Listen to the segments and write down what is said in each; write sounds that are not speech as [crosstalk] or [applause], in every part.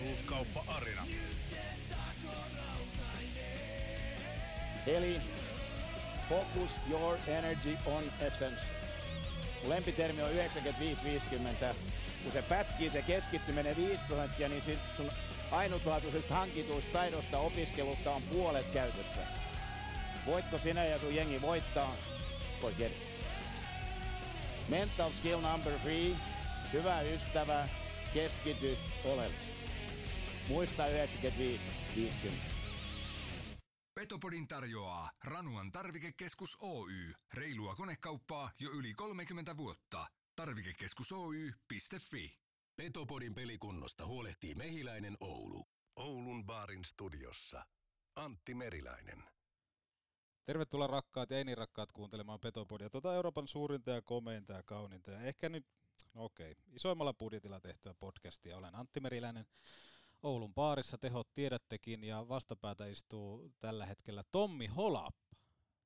Osuuskauppa Arina. Eli focus your energy on essence. Lempitermi on 95-50. Kun se pätkii se keskittyminen 5 prosenttia, niin sit sun ainutlaatuisesta hankituista taidosta opiskelusta on puolet käytössä. Voitko sinä ja sun jengi voittaa? It. Mental skill number three. Hyvä ystävä, keskity oleellisesti. Muista 95-50. Petopodin tarjoaa Ranuan tarvikekeskus Oy. Reilua konekauppaa jo yli 30 vuotta. Tarvikekeskus Oy.fi. Petopodin pelikunnosta huolehtii Mehiläinen Oulu. Oulun baarin studiossa Antti Meriläinen. Tervetuloa rakkaat ja ei niin rakkaat kuuntelemaan Petopodia, tuota Euroopan suurinta ja komeinta ja kauninta ja ehkä nyt, no okei, isoimmalla budjetilla tehtyä podcastia. Olen Antti Meriläinen Oulun baarissa, tehot tiedättekin ja vastapäätä istuu tällä hetkellä Tommi Holappa.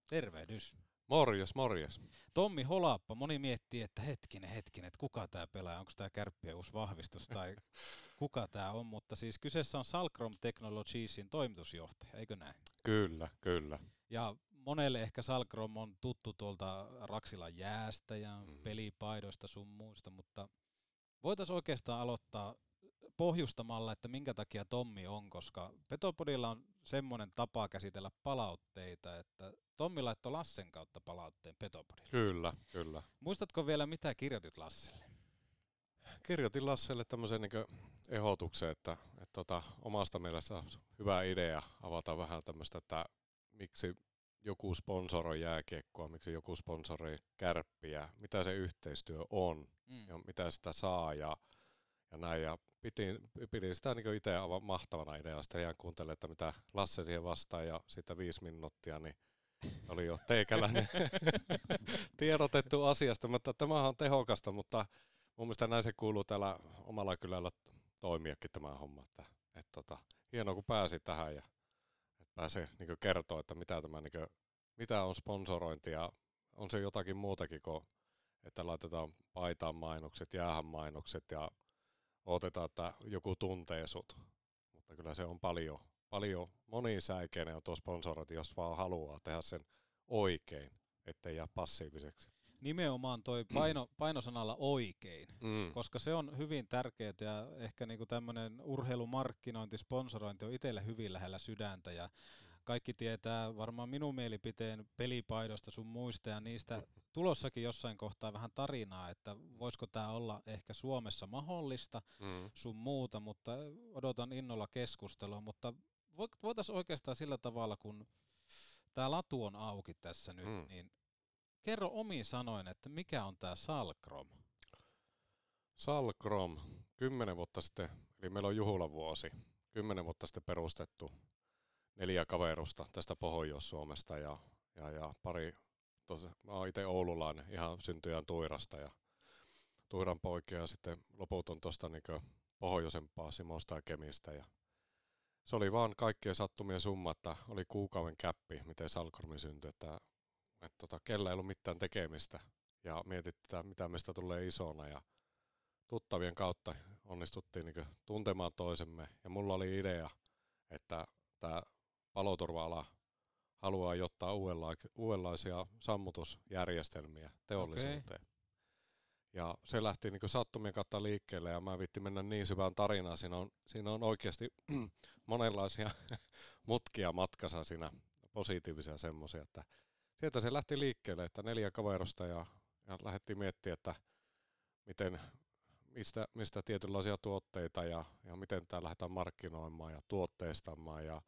Tervehdys. Morjes, morjes. Tommi Holappa, moni miettii, että hetkinen, hetkinen, että kuka tämä pelaa, onko tämä kärppien uusi vahvistus tai [laughs] kuka tämä on, mutta siis kyseessä on Salcrom Technologiesin toimitusjohtaja, eikö näin? Kyllä, kyllä. Ja monelle ehkä Salcrom on tuttu tuolta Raksilan jäästä ja Mm. pelipaidoista sun muista, mutta voitaisiin oikeastaan aloittaa pohjustamalla, että minkä takia Tommi on, koska Petopodilla on semmoinen tapa käsitellä palautteita, että Tommi laittoi Lassen kautta palautteen Petopodille. Kyllä, kyllä. Muistatko vielä, mitä kirjoitit Lasselle? Kirjoitin Lasselle tämmöisen niin ehdotuksen, että, että tota, omasta mielestä hyvä idea avata vähän tämmöistä, että miksi joku sponsoroi jääkiekkoa, miksi joku sponsoroi kärppiä, mitä se yhteistyö on Mm. ja mitä sitä saa ja, ja näin. Ja pidin, pidin sitä niin itse aivan mahtavana ideana. Sitten jään kuuntelemaan, että mitä Lasse siihen vastaa ja sitten viisi minuuttia, niin oli jo teikäläinen [laughs] tiedotettu asiasta, mutta tämähän on tehokasta, mutta mun mielestä näin se kuuluu täällä omalla kylällä toimiakin tämä homma. Että, että tota, hienoa kun pääsi tähän ja pääsee niin kertoa, että mitä, tämä, niin mitä on sponsorointi ja on se jotakin muutakin kuin, että laitetaan paitaan mainokset, jäähän mainokset ja odotetaan, että joku tuntee sut. Mutta kyllä se on paljon, paljon monisäikeinen on tuo sponsorointi, jos vaan haluaa tehdä sen oikein, ettei jää passiiviseksi. Nimenomaan toi [clears throat] paino, painosanalla oikein. Mm. koska se on hyvin tärkeää ja ehkä niinku tämmöinen urheilumarkkinointi, sponsorointi on itselle hyvin lähellä sydäntä ja kaikki tietää varmaan minun mielipiteen pelipaidosta sun muista ja niistä tulossakin jossain kohtaa vähän tarinaa, että voisiko tämä olla ehkä Suomessa mahdollista Mm. sun muuta, mutta odotan innolla keskustelua, mutta voitaisiin oikeastaan sillä tavalla, kun tämä latu on auki tässä nyt, Mm. niin kerro omiin sanoin, että mikä on tämä Salkrom? Salkrom, kymmenen vuotta sitten, eli meillä on juhlavuosi, kymmenen vuotta sitten perustettu neljä kaverusta tästä Pohjois-Suomesta ja, ja, ja pari, tosi, mä oon itse oululainen, ihan syntyjään Tuirasta ja Tuiran poikia ja sitten loput on tuosta niin pohjoisempaa Simosta ja Kemistä ja se oli vaan kaikkien sattumien summa, että oli kuukauden käppi, miten Salkromi syntyi, että, että tota, kellä ei ollut mitään tekemistä ja mietittiin, mitä meistä tulee isona ja tuttavien kautta onnistuttiin niin tuntemaan toisemme. Ja mulla oli idea, että tämä paloturva-ala haluaa ottaa uudenla- uudenlaisia sammutusjärjestelmiä teollisuuteen. Okay. Ja se lähti niin sattumien kautta liikkeelle ja mä vitti mennä niin syvään tarinaan. Siinä on, siinä on oikeasti [clears throat] monenlaisia [clears throat] mutkia matkassa siinä, positiivisia semmoisia, että sieltä se lähti liikkeelle, että neljä kaverusta ja, ja lähdettiin miettimään, että miten, mistä, mistä tietynlaisia tuotteita ja, ja miten tämä lähdetään markkinoimaan ja tuotteistamaan ja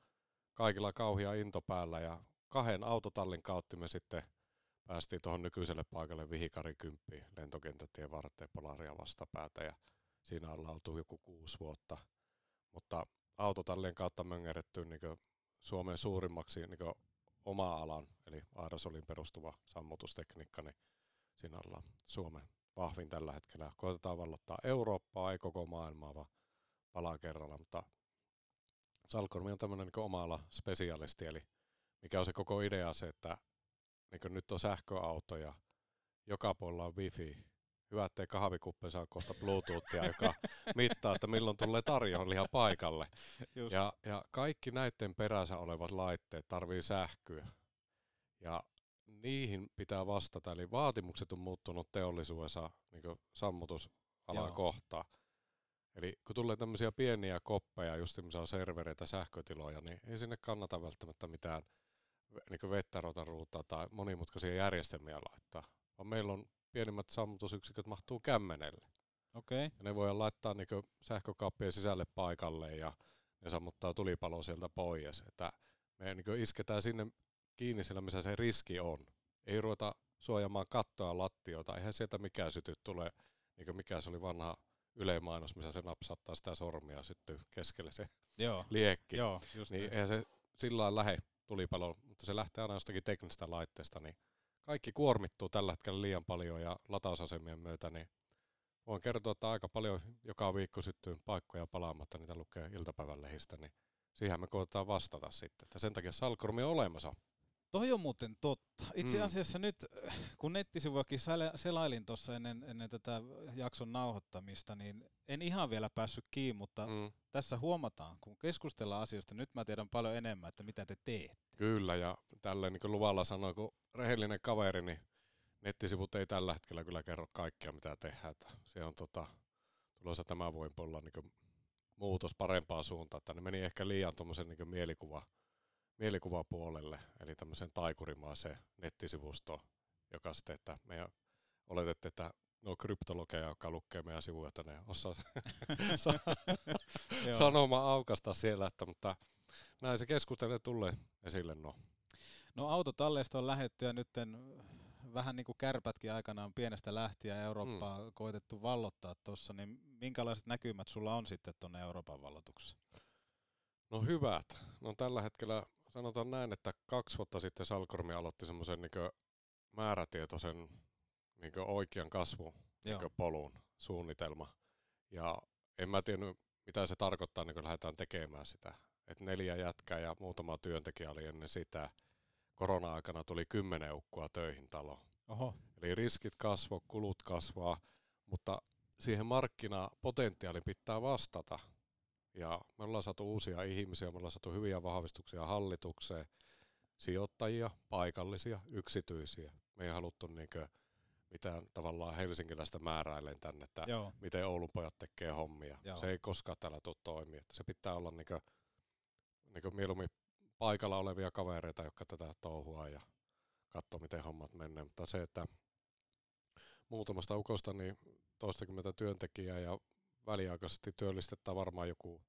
kaikilla kauhia into päällä ja kahden autotallin kautta me sitten päästiin tuohon nykyiselle paikalle Vihikari 10 lentokentätien varteen Polaria vastapäätä ja siinä on lautu joku kuusi vuotta. Mutta autotallien kautta möngeretty niin Suomen suurimmaksi niin oma alan, eli aerosolin perustuva sammutustekniikka, niin siinä ollaan Suomen vahvin tällä hetkellä. Koitetaan vallottaa Eurooppaa, ei koko maailmaa, vaan palaa kerralla, mutta Salkormi on tämmöinen niin oma ala spesialisti, eli mikä on se koko idea se, että niin nyt on sähköauto ja joka puolella on wifi. Hyvä, ettei kahvikuppi saa kohta Bluetoothia, joka mittaa, että milloin tulee tarjoilija paikalle. Ja, ja kaikki näiden perässä olevat laitteet tarvii sähköä. Ja niihin pitää vastata. Eli vaatimukset on muuttunut teollisuudessa niin sammutusalan kohtaan. Eli kun tulee tämmöisiä pieniä koppeja, just missä on servereitä, sähkötiloja, niin ei sinne kannata välttämättä mitään niin vettä rotaruuta tai monimutkaisia järjestelmiä laittaa. Vaan meillä on pienimmät sammutusyksiköt mahtuu kämmenelle. Okay. Ja ne voidaan laittaa niin sähkökaappien sisälle paikalle ja ne sammuttaa tulipalo sieltä pois. Että me niin isketään sinne kiinni siellä, missä se riski on. Ei ruveta suojamaan kattoa lattioita, eihän sieltä mikään syty tulee, niin mikä se oli vanha ylemainos, missä se napsattaa sitä sormia syttyy keskelle se Joo. liekki. Joo, just niin, niin. eihän se sillä lailla lähde tulipalo, mutta se lähtee aina jostakin teknisestä laitteesta, niin kaikki kuormittuu tällä hetkellä liian paljon ja latausasemien myötä, niin voin kertoa, että aika paljon joka viikko syttyy paikkoja palaamatta, niitä lukee iltapäivän lehistä, niin siihen me koetaan vastata sitten. Että sen takia Salkormi on olemassa. Toi on muuten totta. Itse mm. asiassa mm. nyt, kun nettisivuakin selailin tuossa ennen, ennen tätä jakson nauhoittamista, niin en ihan vielä päässyt kiinni, mutta mm. tässä huomataan, kun keskustellaan asioista, nyt mä tiedän paljon enemmän, että mitä te teette. Kyllä, ja tälleen niin kuin luvalla sanoi, kun rehellinen kaveri, niin nettisivut ei tällä hetkellä kyllä kerro kaikkea, mitä tehdään. Että se on tota, tulossa tämän vuoden puolella niin muutos parempaan suuntaan, että ne meni ehkä liian tuommoisen niin mielikuva mielikuvapuolelle, eli tämmöisen taikurimaiseen nettisivustoon, joka sitten, että meidän oletette, että no kryptologeja, jotka lukee meidän sivuja, että ne osaa [laughs] [laughs] sanoma aukasta siellä, että, mutta näin se keskustelu tulee esille. No, no autotalleista on lähetty ja nyt vähän niin kuin kärpätkin aikanaan pienestä lähtien Eurooppaa mm. koitettu vallottaa tuossa, niin minkälaiset näkymät sulla on sitten tuonne Euroopan vallotukseen? No hyvät. No tällä hetkellä sanotaan näin, että kaksi vuotta sitten Salkormi aloitti semmoisen niin määrätietoisen niin oikean kasvun niin polun suunnitelma. Ja en mä tiennyt, mitä se tarkoittaa, niin kun lähdetään tekemään sitä. Et neljä jätkää ja muutama työntekijä oli ennen sitä. Korona-aikana tuli kymmenen ukkoa töihin talo. Oho. Eli riskit kasvoi, kulut kasvaa, mutta siihen markkinapotentiaalin pitää vastata. Ja me ollaan saatu uusia ihmisiä, me ollaan saatu hyviä vahvistuksia hallitukseen, sijoittajia, paikallisia, yksityisiä. Me ei haluttu niinkö mitään tavallaan helsinkiläistä määräilen tänne, että Joo. miten Oulun pojat tekee hommia. Joo. Se ei koskaan täällä tule toimia. Se pitää olla niinkö, niinkö mieluummin paikalla olevia kavereita, jotka tätä touhua ja katsoo, miten hommat menee. Mutta se, että muutamasta ukosta niin toistakymmentä työntekijää ja väliaikaisesti työllistetään varmaan joku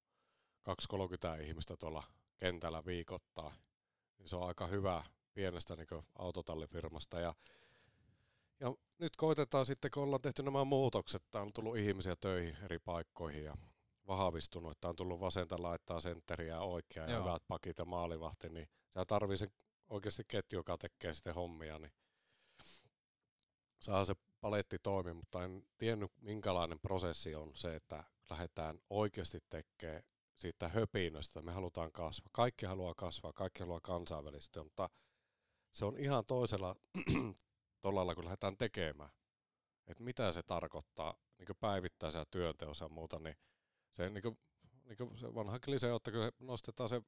2-30 ihmistä tuolla kentällä viikoittaa. Niin se on aika hyvä pienestä niin autotallifirmasta. Ja, ja nyt koitetaan sitten, kun ollaan tehty nämä muutokset, että on tullut ihmisiä töihin eri paikkoihin ja vahvistunut, että on tullut vasenta laittaa sentteriä oikea ja hyvät pakit ja maalivahti, niin sä tarvii sen oikeasti ketju, joka tekee sitten hommia, niin saa se paletti toimi, mutta en tiennyt minkälainen prosessi on se, että lähdetään oikeasti tekemään siitä höpinöstä, me halutaan kasvaa. Kaikki haluaa kasvaa, kaikki haluaa kansainvälistyä, mutta se on ihan toisella [clears throat] tolalla, kun lähdetään tekemään. Että mitä se tarkoittaa niin päivittäisellä työnteossa ja muuta, niin se, niin kuin, niin kuin se vanha klise, että kun nostetaan se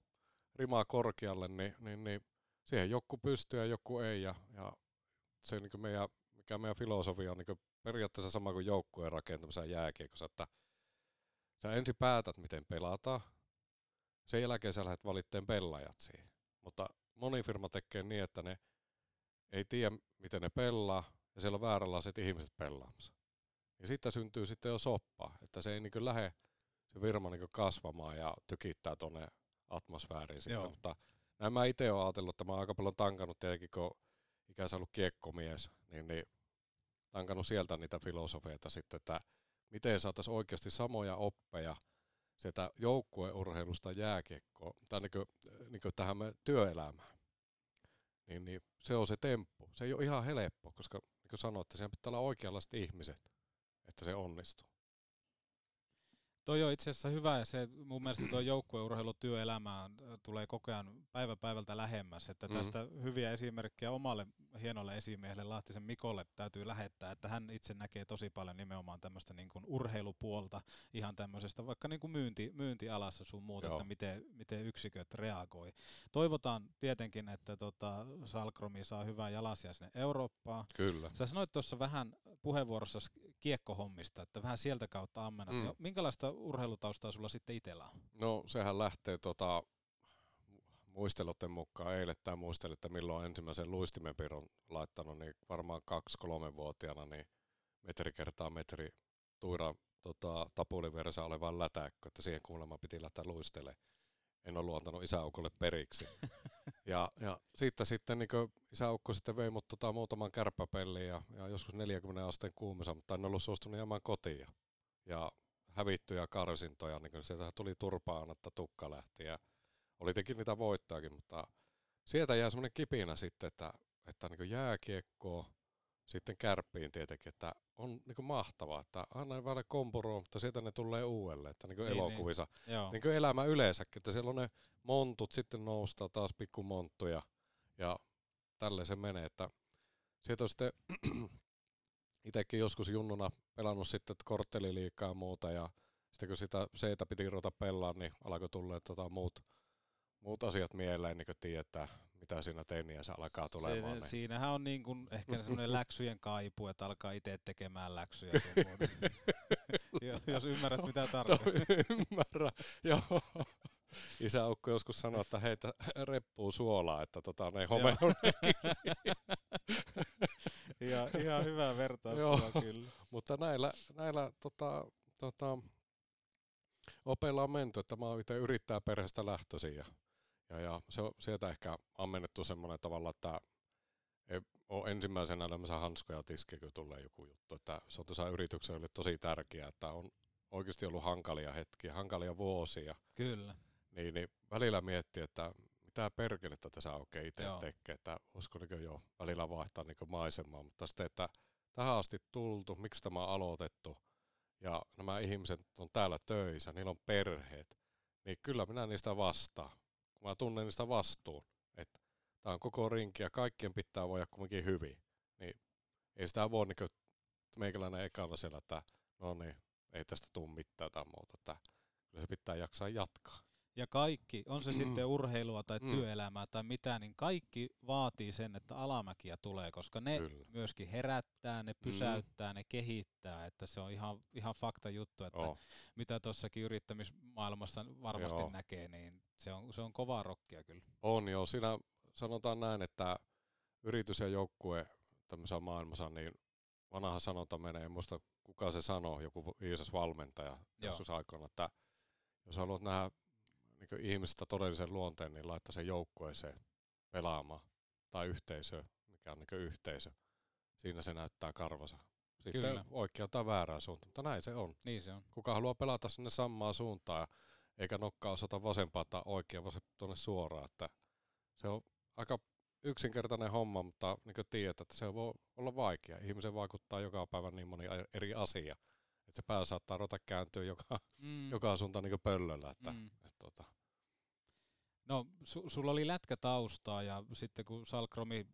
rimaa korkealle, niin, niin, niin siihen joku pystyy ja joku ei. Ja, ja se niin meidän mikä meidän filosofia on niin periaatteessa sama kuin joukkueen rakentamisen jääkiekossa, että sä ensin päätät, miten pelataan, sen jälkeen sä lähdet valitteen pelaajat siihen. Mutta moni firma tekee niin, että ne ei tiedä, miten ne pelaa, ja siellä on vääränlaiset ihmiset pelaamassa. niin siitä syntyy sitten jo soppa, että se ei niin lähde se virma niin kasvamaan ja tykittää tuonne atmosfääriin sitten, Joo. mutta näin mä itse olen ajatellut, että mä oon aika paljon tankannut tietenkin, kun ikänsä ollut kiekkomies, niin, niin tankannut sieltä niitä filosofeita sitten, että miten saataisiin oikeasti samoja oppeja sieltä joukkueurheilusta jääkiekkoon, tai niin kuin, niin kuin tähän me työelämään. Niin, niin se on se temppu. Se ei ole ihan helppo, koska niin kuin sanoit, että siinä pitää olla oikeanlaiset ihmiset, että se onnistuu. Toi on itse asiassa hyvä ja se mun mielestä tuo joukkueurheilu työelämään tulee koko ajan päivä päivältä lähemmäs. Että Mhm. tästä hyviä esimerkkejä omalle hienolle esimiehelle Lahtisen Mikolle täytyy lähettää, että hän itse näkee tosi paljon nimenomaan tämmöistä niin kuin urheilupuolta ihan tämmöisestä vaikka niin kuin myynti, myyntialassa sun muuta, Joo. että miten, miten yksiköt reagoi. Toivotaan tietenkin, että tota Salkromi saa hyvää jalasia sinne Eurooppaan. Kyllä. Sä sanoit tuossa vähän puheenvuorossa kiekkohommista, että vähän sieltä kautta ammennat. Mm. Mm. Minkälaista urheilutaustaa sulla sitten itsellä on? No sehän lähtee tota, muistelutten mukaan eilettäin muistelin, että milloin ensimmäisen luistimenpiron laittanut, niin varmaan kaksi-kolme-vuotiaana niin metri kertaa metri tuira tota, tapuliversa olevan lätäkkö, että siihen kuulemma piti lähteä luistele. En ollut antanut isäukolle periksi. [laughs] ja, ja siitä sitten niin isäukko sitten vei mut tota, muutaman kärppäpelliin ja, ja, joskus 40 asteen kuumissa, mutta en ollut suostunut jäämään kotiin. Ja hävittyjä karsintoja, niin sieltä tuli turpaan, että tukka lähti ja oli teki niitä voittoakin, mutta sieltä jää semmoinen kipinä sitten, että, että niin jääkiekkoa sitten kärppiin tietenkin, että on niin mahtavaa, että aina vähän kompuroa, mutta sieltä ne tulee uudelleen, että niin Niin, elokuvissa, Joo. niin kuin elämä yleensäkin, että siellä on ne montut, sitten noustaa taas pikkumonttuja ja tälleen se menee, että sieltä on sitten itsekin joskus junnuna pelannut sitten kortteliliikaa ja muuta ja sitten kun sitä seitä piti ruveta pelaa, niin alkoi tulla tota muut, muut asiat mieleen, niin kuin tietää, mitä siinä teiniässä alkaa tulemaan. Se, niin. siinähän on niin kuin ehkä semmoinen läksyjen kaipu, että alkaa itse tekemään läksyjä sun muuta. [laughs] Jos ymmärrät mitä tarkoittaa. Ymmärrän, joo. Isäukko joskus sanoi, että heitä reppuu suolaa, että tota, ne home [laughs] ja, ihan hyvä vertaus kyllä. Mutta näillä, näillä tota, tota, opeilla on menty, että mä oon itse yrittää perheestä lähtöisin ja, ja, ja se on sieltä ehkä ammennettu semmoinen tavalla, että ei ole ensimmäisenä elämässä hanskoja tiski, kun tulee joku juttu. Että se on tuossa yrityksellä tosi tärkeää, että on oikeasti ollut hankalia hetkiä, hankalia vuosia. Kyllä. Niin, niin välillä miettii, että mitä perkelettä tässä oikein itse Joo. tekee, että olisiko niin jo välillä vaihtaa niin maisemaa, mutta sitten, että tähän asti tultu, miksi tämä on aloitettu, ja nämä ihmiset on täällä töissä, niillä on perheet, niin kyllä minä niistä vastaan, kun mä tunnen niistä vastuun, että tämä on koko rinki ja kaikkien pitää voida kumminkin hyvin, niin ei sitä voi niin meikäläinen ekana siellä, että no niin, ei tästä tule mitään tai muuta, että kyllä se pitää jaksaa jatkaa. Ja kaikki, on se sitten urheilua tai Mm. työelämää tai mitä, niin kaikki vaatii sen, että alamäkiä tulee, koska ne Kyllä. myöskin herättää, ne pysäyttää, ne kehittää, että se on ihan, ihan fakta juttu, että Oh. mitä tuossakin yrittämismaailmassa varmasti Joo. näkee, niin se on, se on kovaa rokkia kyllä. On joo, siinä sanotaan näin, että yritys ja joukkue tämmöisessä maailmassa, niin vanha sanonta menee, en muista kuka se sanoo, joku viisas valmentaja joskus aikoina, että jos haluat nähdä niin ihmistä todellisen luonteen, niin laittaa sen joukkueeseen pelaamaan tai yhteisö, mikä on niin yhteisö. Siinä se näyttää karvansa. Sitten Kyllä. oikea tai väärää suuntaan, mutta näin se on. Niin se on. Kuka haluaa pelata sinne samaan suuntaan, eikä nokkaa osata vasempaa tai oikea vase tuonne suoraan. Että se on aika yksinkertainen homma, mutta niin kuin tiedät, että se voi olla vaikea. Ihmisen vaikuttaa joka päivä niin moni eri asia, että se pää saattaa ruveta kääntyä joka, Mm. joka suuntaan niin pöllöllä. Että, Mm. että, tota, No, su- sulla oli lätkätaustaa ja sitten kun Salkromi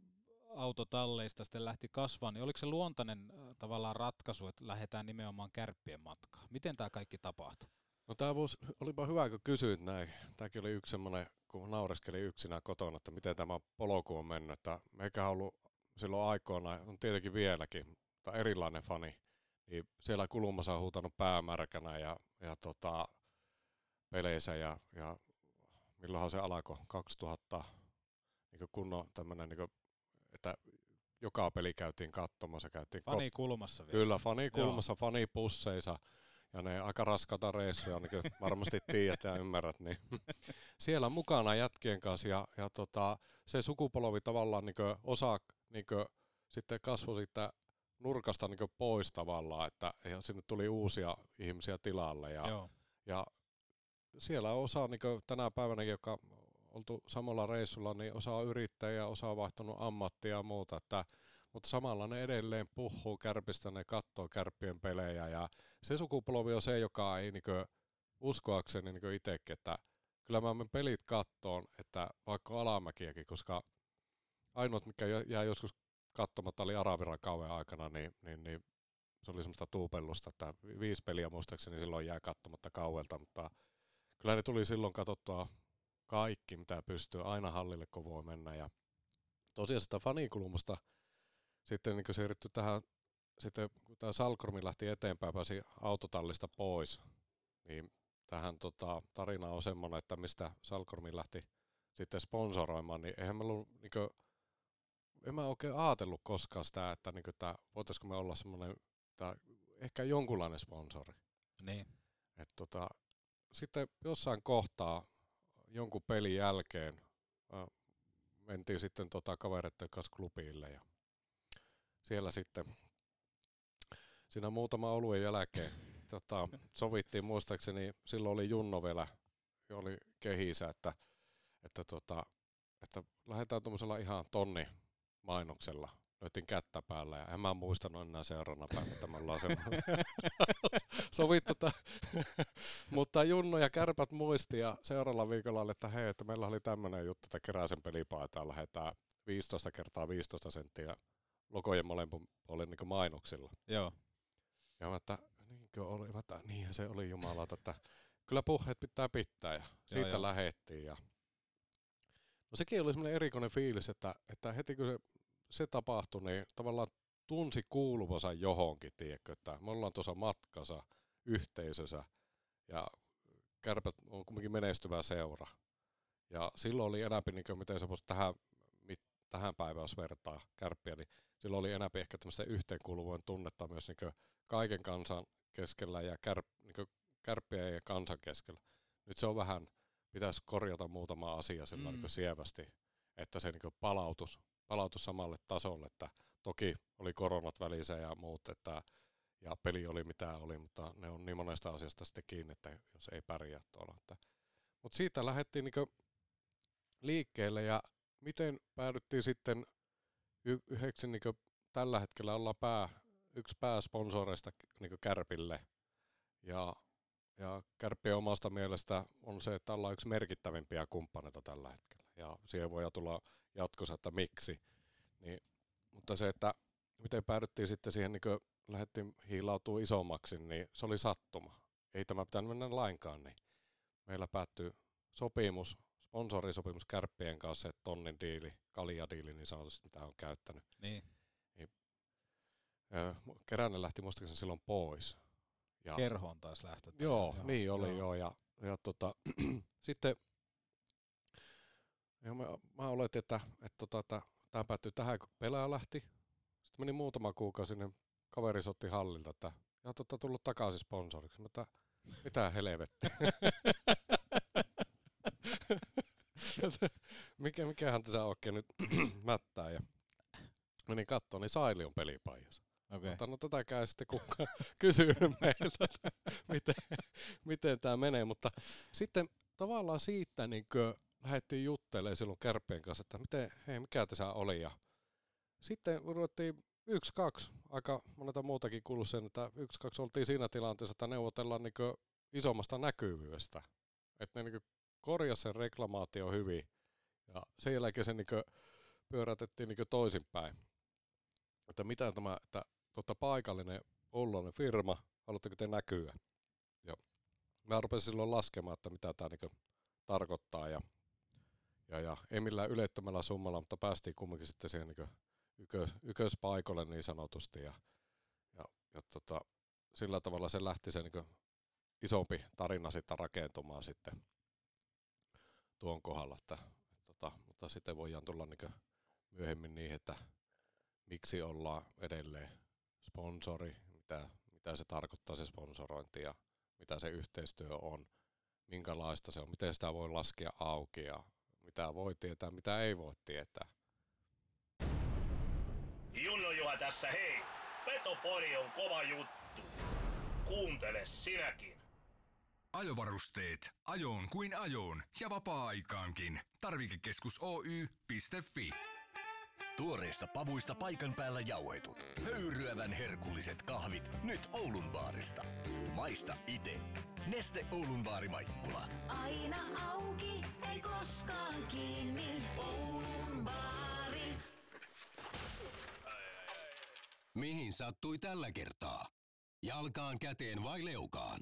autotalleista sitten lähti kasvamaan, niin oliko se luontainen äh, tavallaan ratkaisu, että lähdetään nimenomaan kärppien matkaan? Miten tämä kaikki tapahtui? No tää vuosi, olipa hyvä, kun kysyit näin. Tämäkin oli yksi semmoinen, kun naureskeli yksinään kotona, että miten tämä polku on mennyt. Että meikä on ollut silloin aikoina, on tietenkin vieläkin, mutta erilainen fani. Niin siellä kulmassa on huutanut päämärkänä ja, ja tota, peleissä ja, ja milloinhan se alkoi? 2000 niin kunnon tämmöinen, niin että joka peli käytiin katsomassa. Käytiin Fani kulmassa vielä. Kyllä, fani kulmassa, fani pusseissa ja ne aika raskata reissuja, niin kuin varmasti tiedät ja ymmärrät, niin [laughs] siellä mukana jätkien kanssa ja, ja tota, se sukupolvi tavallaan niin osa niin sitten kasvoi siitä nurkasta niin pois tavallaan, että ja sinne tuli uusia ihmisiä tilalle ja, Joo. ja siellä on osa niin tänä päivänä, joka oltu samalla reissulla, niin osa on yrittäjä, osa on vaihtunut ammattia ja muuta, että, mutta samalla ne edelleen puhuu kärpistä, ne katsoo kärppien pelejä ja se sukupolvi on se, joka ei niin uskoakseni niin itsekin, että kyllä mä menen pelit kattoon, että vaikka alamäkiäkin, koska ainoat, mikä jää joskus katsomatta oli Araviran kauan aikana, niin, niin, niin se oli semmoista tuupellusta, että viisi peliä muistaakseni silloin jää katsomatta kauelta, mutta kyllä ne tuli silloin katsottua kaikki, mitä pystyy, aina hallille kun voi mennä. Ja tosiaan sitä fanikulmasta sitten niin siirrytty tähän, sitten kun tämä Salkormi lähti eteenpäin, pääsi autotallista pois, niin tähän tota, tarina on semmoinen, että mistä Salkormi lähti sitten sponsoroimaan, niin eihän me ollut niin en mä oikein ajatellut koskaan sitä, että, niin että voitaisiko me olla semmoinen, ehkä jonkunlainen sponsori. Niin. Et, tota, sitten jossain kohtaa jonkun pelin jälkeen äh, mentiin sitten tota kavereiden kanssa klubille ja siellä sitten siinä muutama oluen jälkeen [laughs] tota, sovittiin muistaakseni, silloin oli Junno vielä, oli kehissä, että, että, tota, että lähdetään tuommoisella ihan tonni mainoksella. Löytin kättä päällä ja en mä muistanut enää seuraavana päivänä, me ollaan [laughs] sovittu. [laughs] Mutta Junno ja Kärpät muisti ja seuraavalla viikolla oli, että hei, että meillä oli tämmöinen juttu, että keräsen pelipaitaa lähdetään 15 kertaa 15 senttiä logojen molemmin puolin niin mainoksilla. Joo. Ja mä, että niinkö oli, mä, että niinhän se oli jumalata, että kyllä puheet pitää pitää ja siitä joo, lähettiin. Ja... No sekin oli semmoinen erikoinen fiilis, että, että heti kun se se tapahtui, niin tavallaan tunsi kuuluvansa johonkin, tiedätkö, että me ollaan tuossa matkassa, yhteisössä, ja kärpät on kuitenkin menestyvä seura. Ja silloin oli enää, niin kuin, miten se voisi tähän, mit, tähän päivään vertaa kärppiä, niin silloin oli enää ehkä tämmöistä yhteenkuuluvuuden tunnetta myös niin kaiken kansan keskellä ja kär, niin kärppiä ja kansan keskellä. Nyt se on vähän, pitäisi korjata muutama asia sillä mm. niin sievästi, että se niin palautus palautui samalle tasolle, että toki oli koronat välissä ja muut, että ja peli oli mitä oli, mutta ne on niin monesta asiasta sitten kiinni, että jos ei pärjää tuolla. Että. Mutta siitä lähdettiin niinku liikkeelle ja miten päädyttiin sitten y- yhdeksi niinku tällä hetkellä ollaan pää, yksi pääsponsoreista niinku Kärpille ja, ja Kärppien omasta mielestä on se, että ollaan yksi merkittävimpiä kumppaneita tällä hetkellä ja siihen voi tulla jatkossa, että miksi. Niin, mutta se, että miten päädyttiin sitten siihen, niin kun lähdettiin hiilautua isommaksi, niin se oli sattuma. Ei tämä pitänyt mennä lainkaan, niin meillä päättyi sopimus, sponsorisopimus kärppien kanssa, että tonnin diili, kaljadiili niin sanotusti, mitä on käyttänyt. Niin. niin Keränen lähti muistaakseni silloin pois. Ja, Kerhoon taas lähtö. Joo, joo, niin oli joo. joo ja, ja tota, [clears throat] sitten ja mä, mä oletin, että, että, tota, että, että tämä päättyi tähän, kun pelaaja lähti. Sitten meni muutama kuukausi, niin kaveri sotti hallilta, että ja tota, tullut takaisin sponsoriksi. Mutta mitä helvettiä. [laughs] Mikä, mikähän tässä oikein nyt [clears throat] mättää. Ja menin katsomaan, niin Saili on pelipaijassa. Okay. Mutta no käy sitten kukaan [laughs] kysynyt meiltä, miten, miten tämä menee. Mutta sitten tavallaan siitä niin lähdettiin juttelemaan silloin kärppien kanssa, että miten, hei, mikä tässä oli. Ja sitten ruvettiin yksi, kaksi, aika moneta muutakin kuullut sen, että yksi, kaksi oltiin siinä tilanteessa, että neuvotellaan niin isommasta näkyvyydestä. Että ne niin korjasi sen reklamaatio hyvin. Ja sen jälkeen se niin pyörätettiin niin toisinpäin. Että mitä tämä, että totta paikallinen Oululainen firma, haluatteko te näkyä? Ja mä rupesin silloin laskemaan, että mitä tämä niin tarkoittaa. Ja ja, ja ei millään ylettömällä summalla, mutta päästiin kumminkin sitten siihen niin ykö, ykköspaikoille niin sanotusti. Ja, ja, ja tota, sillä tavalla se lähti se niin isompi tarina sitten rakentumaan sitten tuon kohdalla. Että, tota, mutta sitten voidaan tulla niin myöhemmin niin, että miksi ollaan edelleen sponsori, mitä, mitä se tarkoittaa se sponsorointi ja mitä se yhteistyö on, minkälaista se on, miten sitä voi laskea auki ja mitä voi tietää, mitä ei voi tietää. Junno Juha tässä hei! Petopodi on kova juttu. Kuuntele sinäkin. Ajovarusteet. Ajoon kuin ajoon ja vapaa-aikaankin. Tarvikekeskus Oy.fi. Tuoreista pavuista paikan päällä jauhetut. Höyryävän herkulliset kahvit nyt Oulun baarista. Maista ite. Neste Oulun baari Maikkula. Aina auki, ei koskaan kiinni. Oulun baari. Mihin sattui tällä kertaa? Jalkaan, käteen vai leukaan?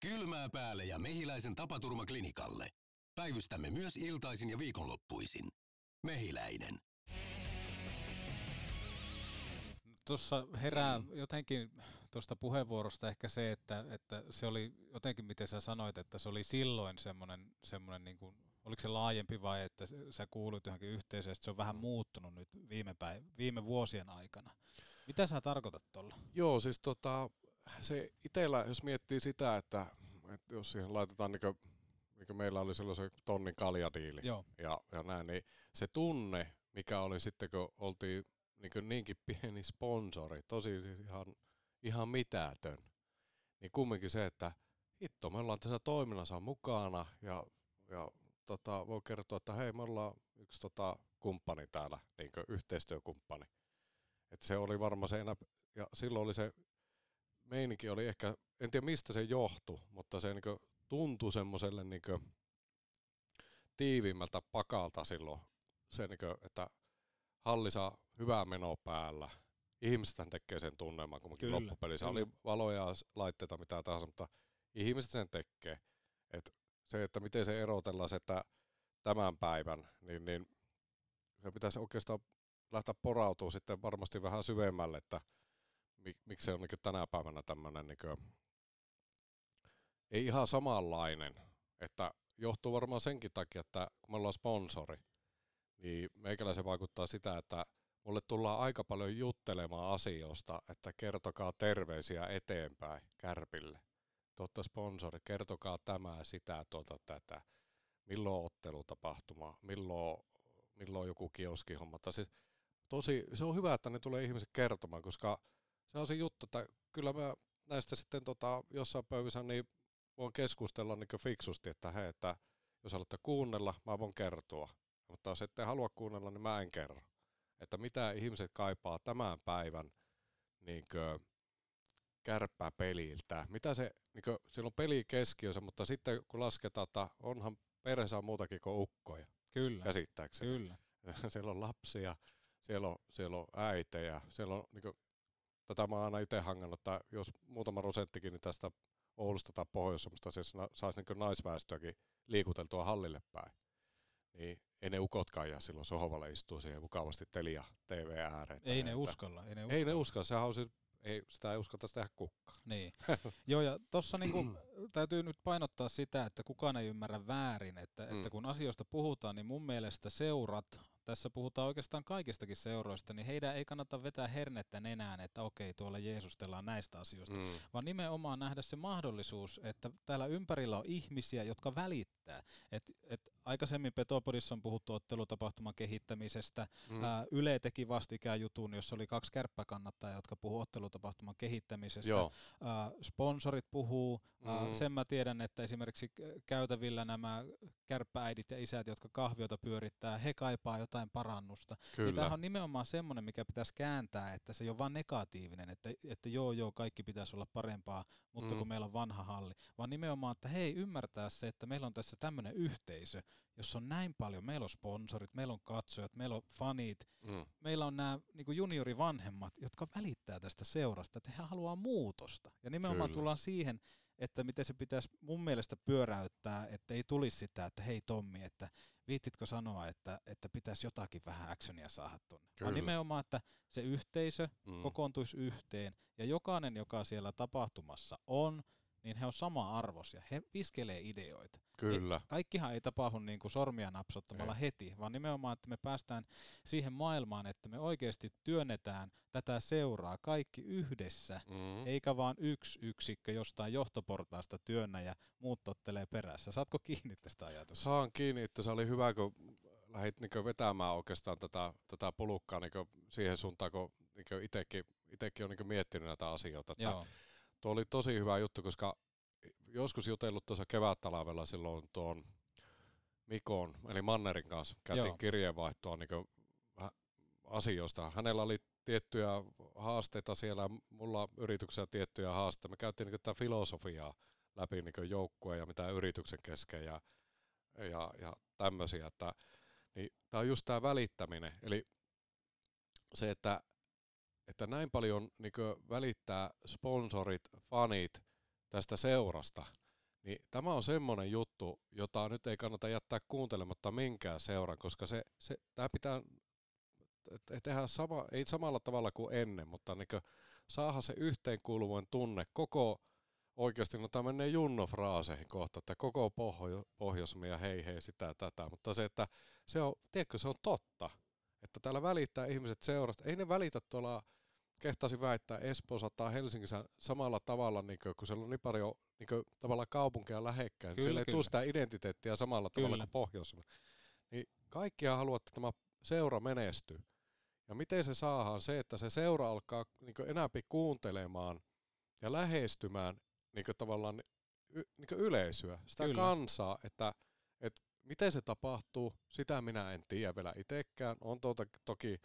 Kylmää päälle ja mehiläisen tapaturmaklinikalle. Päivystämme myös iltaisin ja viikonloppuisin. Mehiläinen. Tuossa herää jotenkin tuosta puheenvuorosta ehkä se, että, että se oli jotenkin, miten sä sanoit, että se oli silloin semmoinen, semmoinen niin kuin, oliko se laajempi vai että sä kuulut johonkin yhteisöön, että se on vähän muuttunut nyt viime, päiv- viime vuosien aikana. Mitä sä tarkoitat tuolla? Joo, siis tota, se itsellä, jos miettii sitä, että, että jos siihen laitetaan niin kuin, kuin meillä oli silloin se tonnin kaljadiili Joo. ja, ja näin, niin se tunne, mikä oli sitten, kun oltiin niin kuin niinkin pieni sponsori, tosi ihan, ihan mitätön, niin kumminkin se, että hitto, me ollaan tässä toiminnassa mukana ja, ja tota, voi kertoa, että hei, me ollaan yksi tota, kumppani täällä, niin yhteistyökumppani. Että se oli varmaan se enää, ja silloin oli se meininki oli ehkä, en tiedä mistä se johtui, mutta se niin tuntui semmoiselle niin tiiviimmältä pakalta silloin, se niin kuin, että halli saa hyvää menoa päällä. Ihmisethän tekee sen tunnelman kumminkin Kyllä, loppupelissä. kyllä. Oli valoja, laitteita, mitä tahansa, mutta ihmiset sen tekee. Et se, että miten se erotellaan se, että tämän päivän, niin, niin se pitäisi oikeastaan lähteä porautumaan sitten varmasti vähän syvemmälle, että mik, miksi se on niin tänä päivänä tämmöinen niin ei ihan samanlainen. Että johtuu varmaan senkin takia, että kun me ollaan sponsori, niin meikäläisen vaikuttaa sitä, että mulle tullaan aika paljon juttelemaan asioista, että kertokaa terveisiä eteenpäin Kärpille. Totta sponsori, kertokaa tämä, sitä, tuota, tätä. Milloin ottelutapahtuma, milloin, milloin joku kioskihomma. Siis tosi, se on hyvä, että ne tulee ihmiset kertomaan, koska se on se juttu, että kyllä mä näistä sitten tota, jossain pöydissä niin voin keskustella niin fiksusti, että hei, että jos haluatte kuunnella, mä voin kertoa. Mutta jos ette halua kuunnella, niin mä en kerro. Että mitä ihmiset kaipaa tämän päivän niin kärppäpeliltä. Mitä se, niin kuin, siellä on peli keskiössä, mutta sitten kun lasketaan, että onhan perheessä on muutakin kuin ukkoja, Kyllä, käsittääkseni. kyllä. [laughs] siellä on lapsia, siellä on, siellä on äitejä, siellä on, niin kuin, tätä mä oon aina itse hangannut, että jos muutama prosenttikin niin tästä Oulusta tai pohjois siis saisi niin naisväestöäkin liikuteltua hallille päin, niin ei ne ukotkaan jää silloin sohvalle istuu siihen mukavasti Telia TV ääreen. Ei ne Että- uskalla. Ei ne uskalla. Ei ne uskalla, sehän on se, ei, sitä ei uskaltaisi tehdä kukaan. Niin. Joo, ja tuossa niinku, [clears throat] täytyy nyt painottaa sitä, että kukaan ei ymmärrä väärin, että, Mm. että kun asioista puhutaan, niin mun mielestä seurat, tässä puhutaan oikeastaan kaikistakin seuroista, niin heidän ei kannata vetää hernettä nenään, että okei, tuolla jeesustellaan näistä asioista, Mm. vaan nimenomaan nähdä se mahdollisuus, että täällä ympärillä on ihmisiä, jotka välittää. Et, et aikaisemmin Petopodissa on puhuttu ottelutapahtuman kehittämisestä. Mm. Ää, Yle teki vastikään jutun, jossa oli kaksi kärppäkannattajaa, jotka puhuu ottelutapahtuman kehittämisestä. Joo, Ää, sponsorit puhuu. Ää, Mm. Sen mä tiedän, että esimerkiksi käytävillä nämä kärppääidit ja isät, jotka kahviota pyörittää, he kaipaa jotain parannusta. Niin kyllä. tämähän on nimenomaan semmoinen, mikä pitäisi kääntää, että se ei ole vain negatiivinen, että, että joo joo, kaikki pitäisi olla parempaa, mutta Mm. kun meillä on vanha halli, vaan nimenomaan, että hei, ymmärtää se, että meillä on tässä tämmöinen yhteisö, jossa on näin paljon, meillä on sponsorit, meillä on katsojat, meillä on fanit, Mm. meillä on nämä niin juniorivanhemmat, jotka välittää tästä seurasta, että he haluaa muutosta. Ja nimenomaan Kyllä. tullaan siihen, että miten se pitäisi mun mielestä pyöräyttää, että ei tulisi sitä, että hei Tommi, että viittitkö sanoa, että, että pitäisi jotakin vähän actionia saada tuonne. Vaan nimenomaan, että se yhteisö Mm. kokoontuisi yhteen ja jokainen, joka siellä tapahtumassa on, niin he on sama arvoisia. He viskelee ideoita. Kyllä. Ei, kaikkihan ei tapahdu niin kuin sormia napsottamalla Ei. heti, vaan nimenomaan, että me päästään siihen maailmaan, että me oikeasti työnnetään tätä seuraa kaikki yhdessä, Mm. eikä vaan yksi yksikkö jostain johtoportaasta työnnä ja muut tottelee perässä. Saatko kiinni tästä ajatuksesta? Saan kiinni, että se oli hyvä, kun lähdit niin vetämään oikeastaan tätä, tätä pulukkaa niin siihen suuntaan, kun niin itsekin, itsekin on niin miettinyt näitä asioita. Että Joo, Tuo oli tosi hyvä juttu, koska joskus jutellut tuossa kevättalavella silloin tuon Mikon, eli Mannerin kanssa, käytiin Joo. kirjeenvaihtoa niin asioista. Hänellä oli tiettyjä haasteita siellä, mulla yrityksessä tiettyjä haasteita. Me käytiin niin tätä filosofiaa läpi niin joukkueen ja mitä yrityksen kesken ja, ja, ja tämmöisiä. Että, niin tämä on just tämä välittäminen. Eli se, että että näin paljon niin välittää sponsorit, fanit tästä seurasta, niin tämä on semmoinen juttu, jota nyt ei kannata jättää kuuntelematta minkään seuran, koska se, se tämä pitää te- tehdä sama, ei samalla tavalla kuin ennen, mutta niin saada se yhteenkuuluvuuden tunne koko oikeasti, no tämä menee Junno-fraaseihin kohta, että koko pohjo, pohjoismia hei hei sitä tätä, mutta se, että se on, tiedätkö, se on totta, että täällä välittää ihmiset seurasta, ei ne välitä tuolla kehtaisin väittää Espoossa tai Helsingissä samalla tavalla, niin kuin, kun siellä on niin paljon niin kuin, tavallaan kaupunkeja lähekkäin. Kyllä, siellä ei kyllä. tule sitä identiteettiä samalla tavalla Kyllä. kuin pohjoisella. Niin kaikkia haluaa, että tämä seura menestyy. Ja miten se saadaan? Se, että se seura alkaa niin enääpi kuuntelemaan ja lähestymään niin tavallaan y, niin yleisöä, sitä. Kyllä. kansaa, että, että miten se tapahtuu, sitä minä en tiedä vielä itsekään. On tuota, toki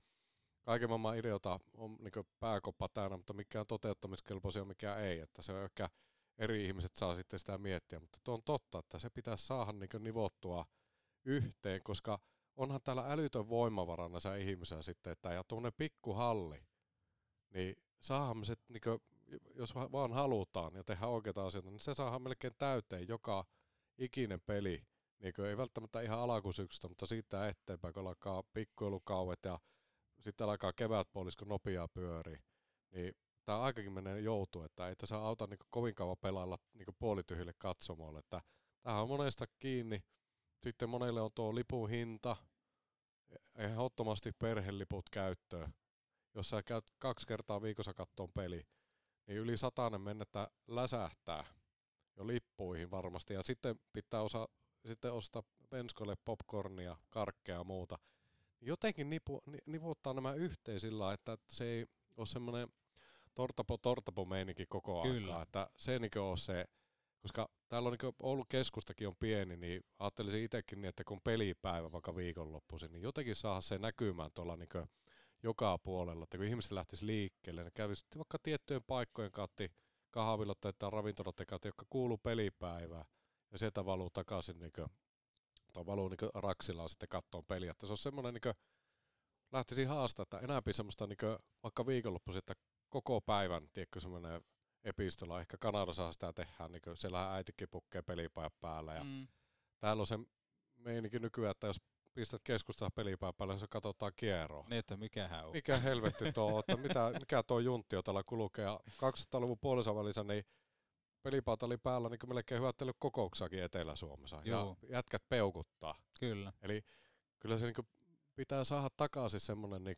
kaiken maailman ideota on niin pääkoppa täynnä, mutta mikä on toteuttamiskelpoisia, mikä ei. Että se on ehkä eri ihmiset saa sitten sitä miettiä, mutta tuo on totta, että se pitäisi saada niin nivottua yhteen, koska onhan täällä älytön voimavara näissä ihmisiä sitten, että ja tuommoinen pikkuhalli, niin saadaan me se, niin jos va- vaan halutaan ja tehdään oikeita asioita, niin se saadaan melkein täyteen joka ikinen peli. Niin kuin, ei välttämättä ihan alakusyksystä, mutta siitä eteenpäin, kun alkaa pikkuilukauet ja sitten alkaa kevätpuolisko nopeaa pyörii, niin tämä aikakin menee joutu, että ei tässä auta niin kovin kauan pelailla niin puolityhjille katsomoille. Että tämähän on monesta kiinni. Sitten monelle on tuo lipun hinta, ehdottomasti perheliput käyttöön. Jos sä käyt kaksi kertaa viikossa kattoon peli, niin yli satainen mennettä läsähtää jo lippuihin varmasti. Ja sitten pitää osa, sitten ostaa penskoille popcornia, karkkeja ja muuta. Jotenkin nipu, ni, nivuttaa nämä yhteen sillä että se ei ole semmoinen tortapo tortapo meininki koko Kyllä. aikaa. Että se niin on se, koska täällä on niin Oulun keskustakin on pieni, niin ajattelisin itsekin niin, että kun pelipäivä vaikka viikonloppuisin, niin jotenkin saa se näkymään tuolla niin joka puolella, että kun ihmiset lähtisi liikkeelle, ne kävisi vaikka tiettyjen paikkojen kautta kahvilot tai ravintolat, jotka kuuluu pelipäivään, ja sieltä valuu takaisin niin tai valuu niin raksillaan sitten kattoon peliä. Että se on semmoinen, niin lähtisi haastaa, että enääpi semmoista niin vaikka viikonloppuisin, että koko päivän, tiedätkö, semmoinen epistola, ehkä Kanadassa sitä tehdään, niin kuin, siellähän äitikin pukkee pelipäivä päällä, ja Mm. täällä on se meininki nykyään, että jos pistät keskustaa pelipäivä päälle, niin se katsotaan kierroa. Niin, että mikähän on. Mikä helvetti tuo että mitä, mikä tuo juntti on täällä kulkee. Ja 200-luvun puolessa välissä niin pelipaata oli päällä niin melkein hyöttänyt kokouksakin Etelä-Suomessa. Joo. Ja jätkät peukuttaa. Kyllä. Eli kyllä se niin pitää saada takaisin semmoinen, niin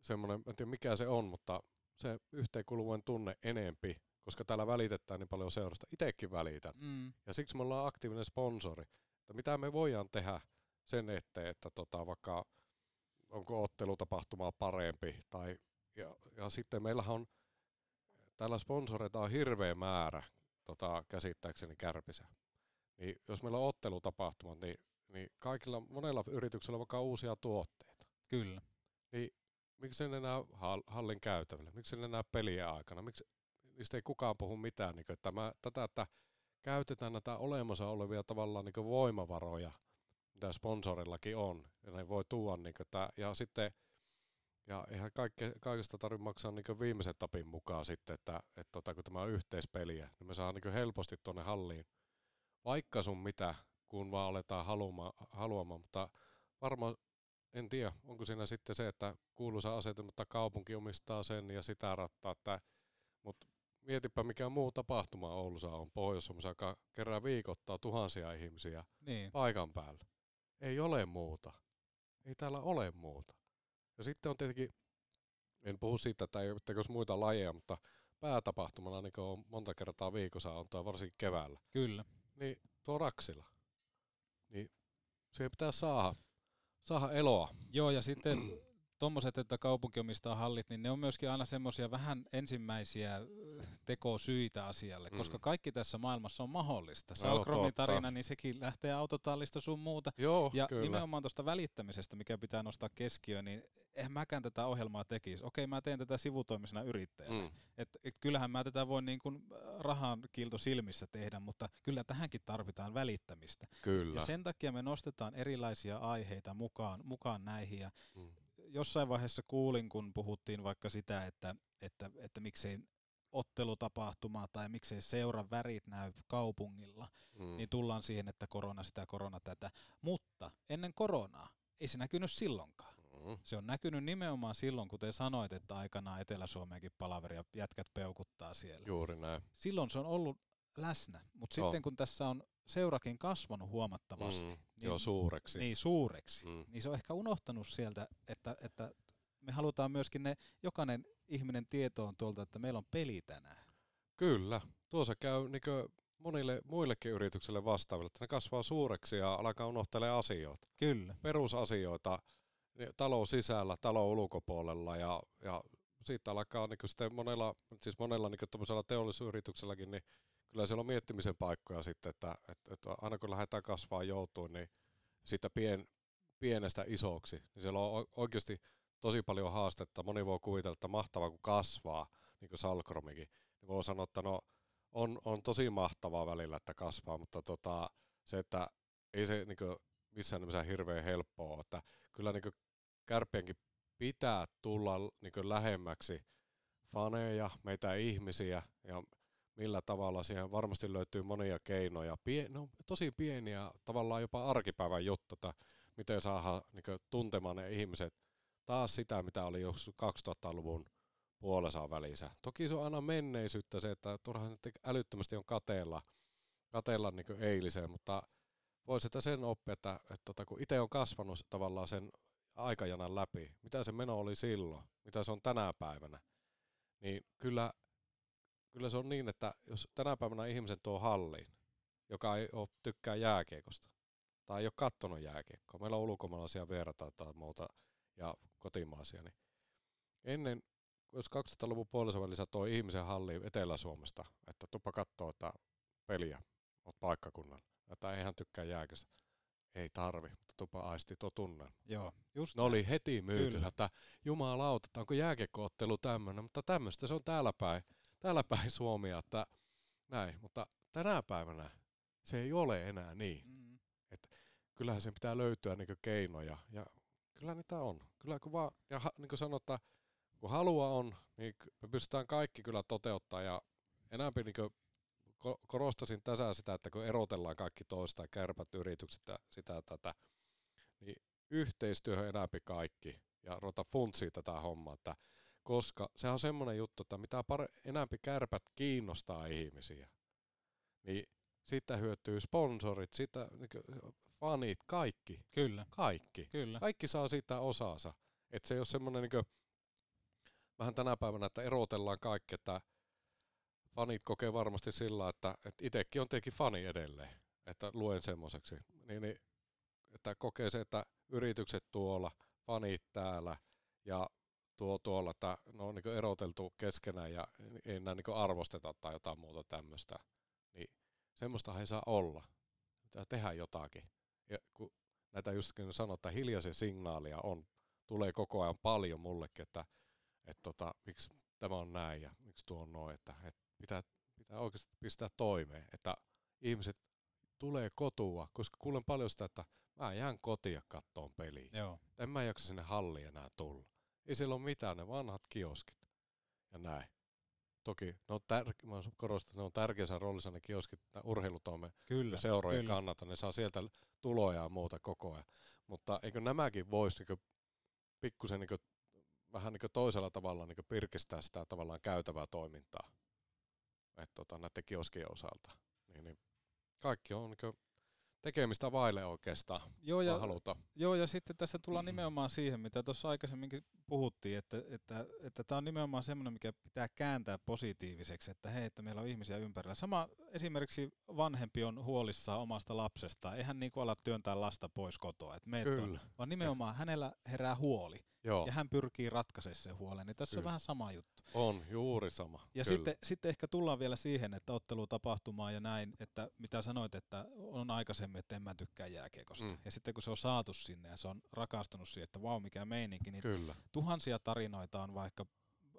semmoinen, en tiedä mikä se on, mutta se yhteenkuuluvuuden tunne enempi, koska täällä välitetään niin paljon seurasta. Itekin välitän. Mm. Ja siksi me ollaan aktiivinen sponsori. Että mitä me voidaan tehdä sen eteen, että tota, vaikka onko ottelutapahtumaa parempi. Tai, ja, ja sitten meillähän on, täällä sponsoreita on hirveä määrä tota, käsittääkseni kärpisä. Niin jos meillä on ottelutapahtumat, niin, niin kaikilla, monella yrityksellä on vaikka uusia tuotteita. Kyllä. Niin miksi ne hall- hallin käytävillä? Miksi ne näy pelien aikana? Miksi niistä ei kukaan puhu mitään? Niin kuin, että mä, tätä, että käytetään näitä olemassa olevia tavallaan niin voimavaroja, mitä sponsorillakin on, ja ne voi tuoda, niin kuin, että, ja sitten ja eihän kaikke, kaikesta tarvitse maksaa niin viimeisen tapin mukaan sitten, että, että tota, kun tämä on yhteispeliä, niin me saa niin helposti tuonne halliin vaikka sun mitä, kun vaan aletaan haluamaan, haluamaan mutta varmaan en tiedä, onko siinä sitten se, että kuuluisa asetelma, mutta kaupunki omistaa sen ja sitä rattaa, että, mutta mietipä mikä muu tapahtuma Oulussa on pohjois joka kerää viikoittaa tuhansia ihmisiä Niin. paikan päällä. Ei ole muuta. Ei täällä ole muuta. Ja sitten on tietenkin, en puhu siitä, että ei tekoisi muita lajeja, mutta päätapahtumana niin on monta kertaa viikossa on tuo varsinkin keväällä. Kyllä. Niin tuo Raksila. Niin siihen pitää saada, saada eloa. Joo, ja sitten tuommoiset, että kaupunki omistaa hallit, niin ne on myöskin aina semmoisia vähän ensimmäisiä tekosyitä asialle, Mm. koska kaikki tässä maailmassa on mahdollista. Salkromin tarina, niin sekin lähtee autotallista sun muuta. Joo, Ja kyllä. nimenomaan tuosta välittämisestä, mikä pitää nostaa keskiöön, niin eihän mäkään tätä ohjelmaa tekisi. Okei, mä teen tätä sivutoimisena yrittäjänä. Mm. Et, et kyllähän mä tätä voin niin kuin äh, rahan kiilto silmissä tehdä, mutta kyllä tähänkin tarvitaan välittämistä. Kyllä. Ja sen takia me nostetaan erilaisia aiheita mukaan, mukaan näihin. Ja Mm. Jossain vaiheessa kuulin, kun puhuttiin vaikka sitä, että, että, että miksei ottelutapahtuma tai miksei seuran värit näy kaupungilla, Mm. niin tullaan siihen, että korona sitä, korona tätä. Mutta ennen koronaa ei se näkynyt silloinkaan. Mm. Se on näkynyt nimenomaan silloin, kun te sanoit, että aikanaan Etelä-Suomeenkin palaveri ja jätkät peukuttaa siellä. Juuri näin. Silloin se on ollut läsnä, mutta sitten kun tässä on seurakin kasvanut huomattavasti, Mm. niin, Joo, suureksi. niin suureksi, Mm. niin se on ehkä unohtanut sieltä, että, että me halutaan myöskin ne, jokainen ihminen tietoon tuolta, että meillä on peli tänään. Kyllä. Tuossa käy niin monille muillekin yrityksille vastaaville, että ne kasvaa suureksi ja alkaa unohtelemaan asioita. Kyllä. Perusasioita talon sisällä, talon ulkopuolella ja, ja siitä alkaa niin sitten monella, siis monella niin teollisuusyritykselläkin, niin kyllä siellä on miettimisen paikkoja sitten, että, että, että aina kun lähdetään kasvaa joutuun, niin siitä pien, pienestä isoksi, niin siellä on oikeasti tosi paljon haastetta. Moni voi kuvitella, että mahtavaa kun kasvaa, niin kuin Salkromikin. Niin voi sanoa, että no on, on tosi mahtavaa välillä, että kasvaa, mutta tota, se, että ei se niin missään nimessä hirveän helppoa ole. Että kyllä niin kärppienkin pitää tulla niin lähemmäksi faneja, meitä ihmisiä ja millä tavalla siihen varmasti löytyy monia keinoja. Pie, no, tosi pieniä, tavallaan jopa arkipäivän juttu, että miten saadaan niin tuntemaan ne ihmiset taas sitä, mitä oli joskus 2000-luvun puolessa välissä. Toki se on aina menneisyyttä se, että turhaan älyttömästi on kateella, kateella niin eiliseen, mutta voisi sitä sen oppia, että, että, että kun itse on kasvanut tavallaan sen aikajanan läpi, mitä se meno oli silloin, mitä se on tänä päivänä, niin kyllä, kyllä se on niin, että jos tänä päivänä ihmisen tuo halliin, joka ei ole, tykkää jääkiekosta, tai ei ole kattonut jääkiekkoa, meillä on ulkomaalaisia vieraita tai muuta ja kotimaisia, niin ennen, jos 2000-luvun puolessa välissä toi ihmisen halli Etelä-Suomesta, että tuppa kattoo, että peliä, oot paikkakunnalla, että ei hän tykkää jääköstä. Ei tarvi, mutta tupa aisti tuo tunnelma. Joo, just Ne oli heti myyty, Kyllä. että jumalauta, että onko jääkiekkoottelu tämmöinen, mutta tämmöistä se on täällä päin, täällä päin Suomia, että näin, mutta tänä päivänä se ei ole enää niin. Mm. Kyllähän sen pitää löytyä niin keinoja ja kyllä niitä on. Kyllä kun vaan, ja ha, niin kuin sanotaan, kun halua on, niin me pystytään kaikki kyllä toteuttaa ja enemmän niin ko- korostasin tässä sitä, että kun erotellaan kaikki toista, kärpät, yritykset ja sitä tätä, niin yhteistyöhön enämpi kaikki ja ruveta funtsia tätä hommaa, että koska se on semmoinen juttu, että mitä pare- enämpi kärpät kiinnostaa ihmisiä, niin siitä hyötyy sponsorit, sitä niin fanit, kaikki, Kyllä, kaikki. kyllä. Kaikki saa siitä osansa. Että se ei ole semmoinen niin vähän tänä päivänä, että erotellaan kaikki, että fanit kokee varmasti sillä, että, että itsekin on tietenkin fani edelleen, että luen semmoiseksi. Niin, niin, että kokee se, että yritykset tuolla, fanit täällä ja tuo tuolla, että ne on niin eroteltu keskenään ja ei enää niin arvosteta tai jotain muuta tämmöistä. Niin semmoista ei saa olla. Pitää tehdä jotakin. Ja kun näitä just kun sanotaan, että hiljaisia signaalia on, tulee koko ajan paljon mullekin, että, että tota, miksi tämä on näin ja miksi tuo on noin, että, että pitää, pitää oikeasti pistää toimeen, että ihmiset tulee kotua, koska kuulen paljon sitä, että mä jään kotiin kattoon peliä. Joo. En mä jaksa sinne halliin enää tulla. Ei siellä ole mitään, ne vanhat kioskit ja näin. Toki ne on tär- mä korostan, ne on tärkeässä roolissa ne kioskit urheilutoimen Kyllä, seurojen kyllä. kannalta, ne saa sieltä tuloja ja muuta koko ajan. Mutta eikö nämäkin voisi niinku pikkusen niinku, vähän niinku toisella tavalla niinku pirkistää sitä tavallaan käytävää toimintaa? et tota, näiden kioskien osalta. Niin, niin kaikki on niin tekemistä vaille oikeastaan, Joo, ja ja, haluta. joo, ja sitten tässä tullaan nimenomaan siihen, mitä tuossa aikaisemminkin puhuttiin, että tämä että, että tää on nimenomaan semmoinen, mikä pitää kääntää positiiviseksi, että hei, että meillä on ihmisiä ympärillä. Sama esimerkiksi vanhempi on huolissaan omasta lapsesta, eihän niin kuin ala työntää lasta pois kotoa, että meet on, vaan nimenomaan hänellä herää huoli, Joo, ja hän pyrkii ratkaisemaan sen huolen, niin tässä on Kyllä. vähän sama juttu. on juuri sama. Ja Kyllä. sitten, sitten ehkä tullaan vielä siihen, että ottelu tapahtumaan ja näin, että mitä sanoit, että on aikaisemmin, että en mä tykkää jääkiekosta. Mm. Ja sitten kun se on saatu sinne ja se on rakastunut siihen, että vau mikä meininki, niin Kyllä. Tuhansia tarinoita on vaikka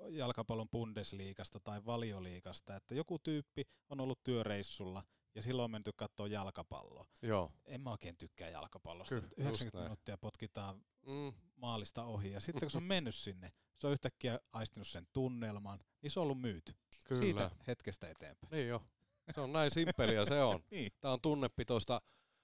jalkapallon Bundesliigasta tai valioliigasta, että joku tyyppi on ollut työreissulla ja silloin on menty katsoa jalkapalloa. Joo. En mä oikein tykkää jalkapallosta. Kyllä, että just 90 näin. minuuttia potkitaan Mm, maalista ohi ja sitten kun se on [laughs] mennyt sinne, se on yhtäkkiä aistinut sen tunnelman, niin se on ollut myyty. kyllä. Siitä hetkestä eteenpäin. Niin jo. Se on näin simppeliä se on. [laughs] Niin. Tämä on tunnepitoista,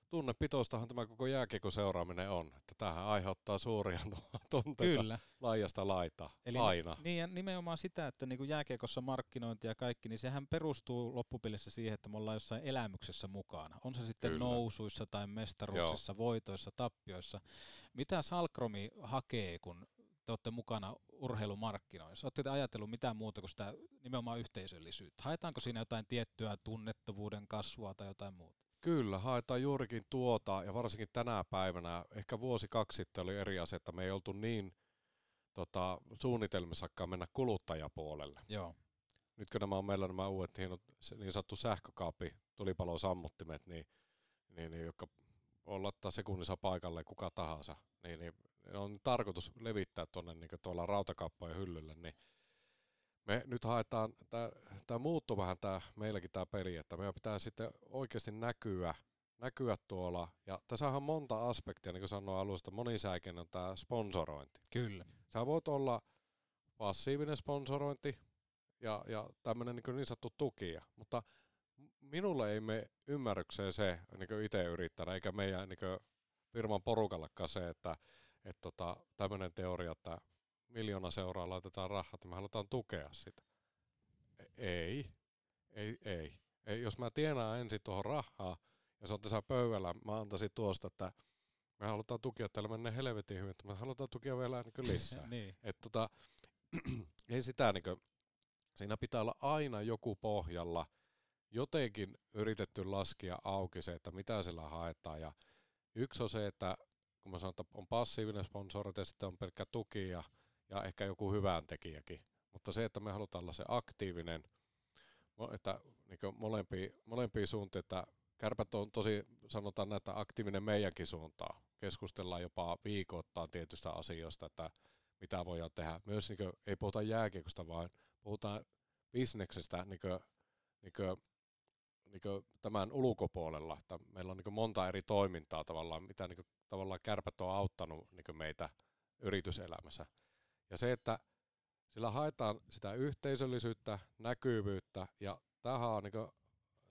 tunnepitoistahan tämä koko jääkiekon seuraaminen on. Että tämähän aiheuttaa suuria [laughs] tunteita Kyllä. laajasta laita. Eli Aina. Niin ja nimenomaan sitä, että niin kuin jääkiekossa markkinointi ja kaikki, niin sehän perustuu loppupelissä siihen, että me ollaan jossain elämyksessä mukana. On se sitten Kyllä. nousuissa tai mestaruuksissa, voitoissa, tappioissa. Mitä Salkromi hakee, kun te olette mukana urheilumarkkinoissa? Olette te ajatellut mitään muuta kuin sitä nimenomaan yhteisöllisyyttä? Haetaanko siinä jotain tiettyä tunnettavuuden kasvua tai jotain muuta? Kyllä, haetaan juurikin tuota, ja varsinkin tänä päivänä, ehkä vuosi kaksi sitten oli eri asia, että me ei oltu niin tota, suunnitelmissakaan mennä kuluttajapuolelle. Joo. Nyt kun nämä on meillä nämä uudet hienot niin sanottu sähkökaapi, tulipalosammuttimet, niin, niin, niin jotka laittaa sekunnissa paikalle kuka tahansa, niin, niin on tarkoitus levittää tuonne niin tuolla rautakauppojen hyllylle, niin me nyt haetaan, tämä muuttuu vähän tää, meilläkin tämä peli, että meidän pitää sitten oikeasti näkyä, näkyä tuolla, ja tässä on monta aspektia, niin kuin sanoin alusta, monisäikeinen on tämä sponsorointi. Kyllä. Sä voit olla passiivinen sponsorointi ja, ja tämmöinen niin, niin sanottu tukia, mutta minulle ei me ymmärrykseen se niin itse yrittäjänä, eikä meidän niin firman porukallakaan se, että et tota, tämmöinen teoria, että miljoona seuraa laitetaan rahaa, että me halutaan tukea sitä. E- Ei, ei, ei. ei. Jos mä tienaan ensin tuohon rahaa, ja se on tässä pöydällä, mä antaisin tuosta, että me halutaan tukea, täällä menee helvetin hyvin, mutta me halutaan tukea vielä niin lisää. [laughs] niin. Et tota, [clears throat] ei sitä niinku, siinä pitää olla aina joku pohjalla, jotenkin yritetty laskea auki se, että mitä sillä haetaan. Ja yksi on se, että kun mä sanon, että on passiivinen sponsori ja sitten on pelkkä tuki ja, ja ehkä joku hyvän tekijäkin. Mutta se, että me halutaan olla se aktiivinen, että niin molempia, molempia suuntiin, että kärpät on tosi, sanotaan näin, että aktiivinen meidänkin suuntaan. Keskustellaan jopa viikoittain tietystä asioista, että mitä voidaan tehdä. Myös niin kuin, ei puhuta jääkiekosta, vaan puhutaan bisneksestä niin kuin, niin kuin, niin kuin tämän ulkopuolella. Että meillä on niin monta eri toimintaa tavallaan, mitä niin kuin, tavallaan kärpät on auttanut niin meitä yrityselämässä. Ja se, että sillä haetaan sitä yhteisöllisyyttä, näkyvyyttä ja tähän on niin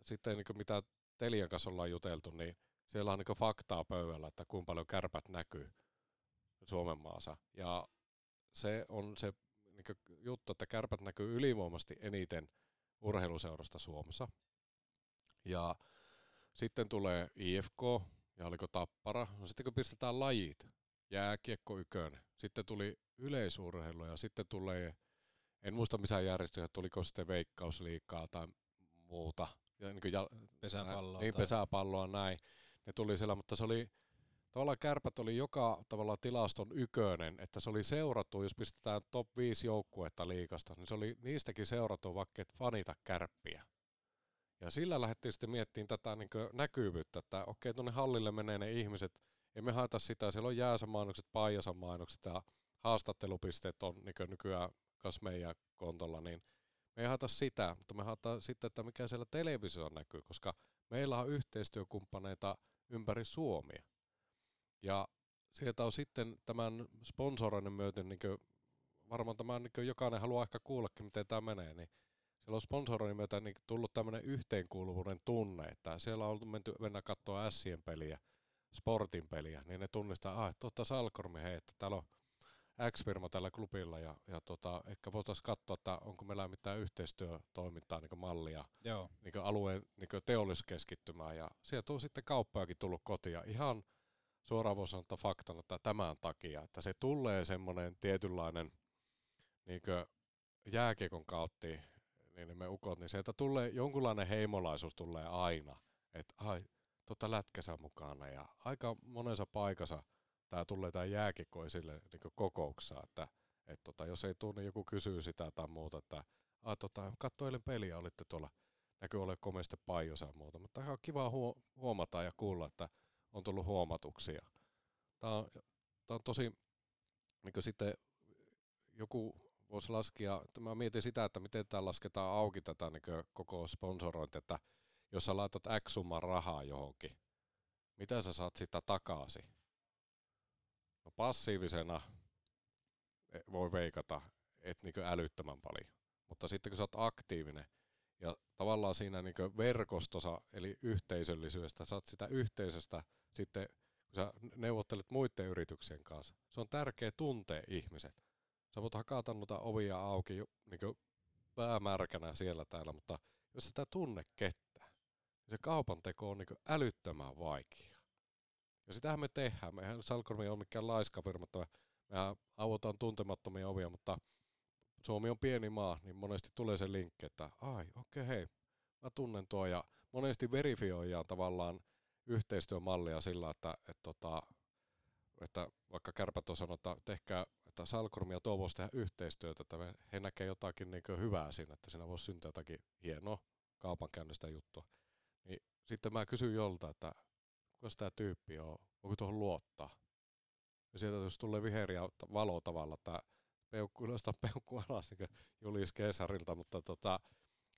sitten niin mitä Telian kanssa ollaan juteltu, niin siellä on niin faktaa pöydällä, että kuinka paljon kärpät näkyy Suomen maassa. Ja se on se niin juttu, että kärpät näkyy ylivoimasti eniten urheiluseurasta Suomessa. Ja sitten tulee IFK ja oliko Tappara. No sitten kun pistetään lajit, jääkiekko ykönen, sitten tuli yleisurheilu ja sitten tulee, en muista missä järjestöjä, tuliko sitten veikkausliikaa tai muuta. Ja niin jal- Pesäpalloa Niin, tai- pesäpalloa näin. Ne tuli siellä, mutta se oli, tavallaan kärpät oli joka tavalla tilaston ykönen, että se oli seurattu, jos pistetään top 5 joukkuetta liikasta, niin se oli niistäkin seurattu, vaikka et fanita kärppiä. Ja sillä lähdettiin sitten miettimään tätä niin näkyvyyttä, että okei, tuonne hallille menee ne ihmiset, emme haeta sitä, siellä on Jääsä mainokset, Paijasa mainokset ja haastattelupisteet on niin nykyään kas meidän kontolla, niin me ei haeta sitä, mutta me haetaan sitten, että mikä siellä televisiossa näkyy, koska meillä on yhteistyökumppaneita ympäri Suomia. Ja sieltä on sitten tämän sponsoroinnin myöten, niin varmaan tämä niin jokainen haluaa ehkä kuullakin, miten tämä menee, niin siellä on sponsoroinnin myötä niin tullut tämmöinen yhteenkuuluvuuden tunne, että siellä on menty mennä katsoa Sien peliä, sportin peliä, niin ne tunnistaa, ah, totta Salkormi, hei, että täällä on X-firma tällä klubilla ja, ja tota, ehkä voitaisiin katsoa, että onko meillä mitään yhteistyötoimintaa niin mallia Joo. niin alueen niin teollisuuskeskittymää ja sieltä on sitten kauppojakin tullut kotia ihan suoraan voisi sanoa faktana että tämän takia, että se tulee semmoinen tietynlainen niin jääkiekon kautta, niin me ukot, niin sieltä tulee jonkunlainen heimolaisuus tulee aina, että ai, tota lätkäsä mukana ja aika monessa paikassa tämä tulee tämä jääkiekko esille niin kokouksessa, että et tota, jos ei tule, niin joku kysyy sitä tai muuta, että ah, tota, katsoilen peliä, olitte tuolla, näkyy ole komeasti paijosa ja muuta, mutta ihan kiva huomata ja kuulla, että on tullut huomatuksia. Tämä on, tämä on tosi, niin sitten joku voisi laskea, mä mietin sitä, että miten tämä lasketaan auki tätä niin koko sponsorointia, että jos sä laitat X summan rahaa johonkin, mitä sä saat sitä takaisin? No passiivisena e, voi veikata, että niin älyttömän paljon. Mutta sitten kun sä oot aktiivinen ja tavallaan siinä niin verkostossa, eli yhteisöllisyydestä, saat sitä yhteisöstä sitten, kun sä neuvottelet muiden yrityksien kanssa, se on tärkeä tuntea ihmiset. Sä voit hakata noita ovia auki niin päämärkänä siellä täällä, mutta jos sitä tunne kettä, se kaupan teko on niin älyttömän vaikea. Ja sitähän me tehdään. Mehän Salkormi ei ole mikään laiska mutta mehän avotaan tuntemattomia ovia, mutta Suomi on pieni maa, niin monesti tulee se linkki, että ai, okei, okay, hei, mä tunnen tuo, ja monesti verifioidaan tavallaan yhteistyömallia sillä, että, että, tota, että vaikka kärpät on sanonut, että tehkää, että Salkormi ja tuo voisi tehdä yhteistyötä, että he näkee jotakin niin hyvää siinä, että siinä voisi syntyä jotakin hienoa kaupankäynnistä juttua. Sitten mä kysyn jolta, että kuka tämä tyyppi on, voiko tuohon luottaa? Ja sieltä jos tulee viheriä valo tavalla, että peukku ylös tai peukku alas, niin Julius Keesarilta, mutta tota,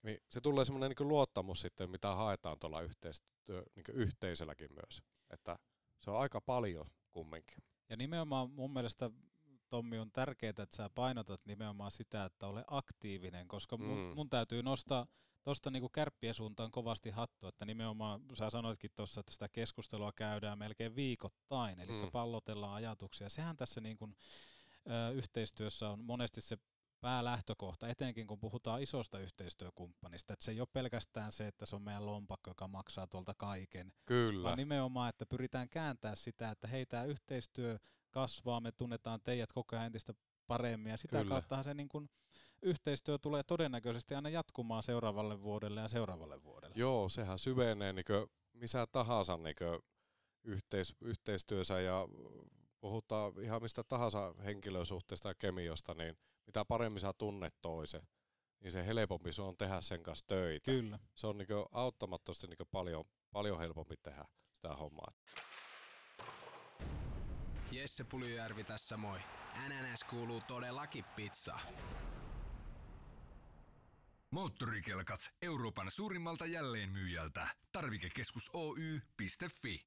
niin se tulee semmoinen niin luottamus sitten, mitä haetaan tuolla yhteistyö, niin yhteisölläkin myös. Että se on aika paljon kumminkin. Ja nimenomaan mun mielestä Tommi on tärkeää, että sä painotat nimenomaan sitä, että ole aktiivinen, koska mun, mm. mun täytyy nostaa tuosta niin kärppien suuntaan kovasti hattu, että nimenomaan sä sanoitkin tuossa, että sitä keskustelua käydään melkein viikoittain, eli mm. pallotellaan ajatuksia. Sehän tässä niin kuin, ö, yhteistyössä on monesti se päälähtökohta, etenkin kun puhutaan isosta yhteistyökumppanista, että se ei ole pelkästään se, että se on meidän lompakko, joka maksaa tuolta kaiken, Kyllä. vaan nimenomaan, että pyritään kääntää sitä, että hei, tämä yhteistyö kasvaa, me tunnetaan teidät koko ajan entistä paremmin, ja sitä Kyllä. kauttahan se niin kuin, yhteistyö tulee todennäköisesti aina jatkumaan seuraavalle vuodelle ja seuraavalle vuodelle. Joo, sehän syvenee niin missä tahansa niin yhteis, yhteistyössä ja puhutaan ihan mistä tahansa henkilösuhteesta ja kemiosta, niin mitä paremmin sä tunnet toisen, niin se helpompi se on tehdä sen kanssa töitä. Kyllä. Se on niin auttamattomasti niin paljon, paljon helpompi tehdä sitä hommaa. Jesse Puljujärvi tässä moi. NNS kuuluu todellakin pizza. Moottorikelkat Euroopan suurimmalta jälleenmyyjältä. Tarvikekeskus Oy.fi.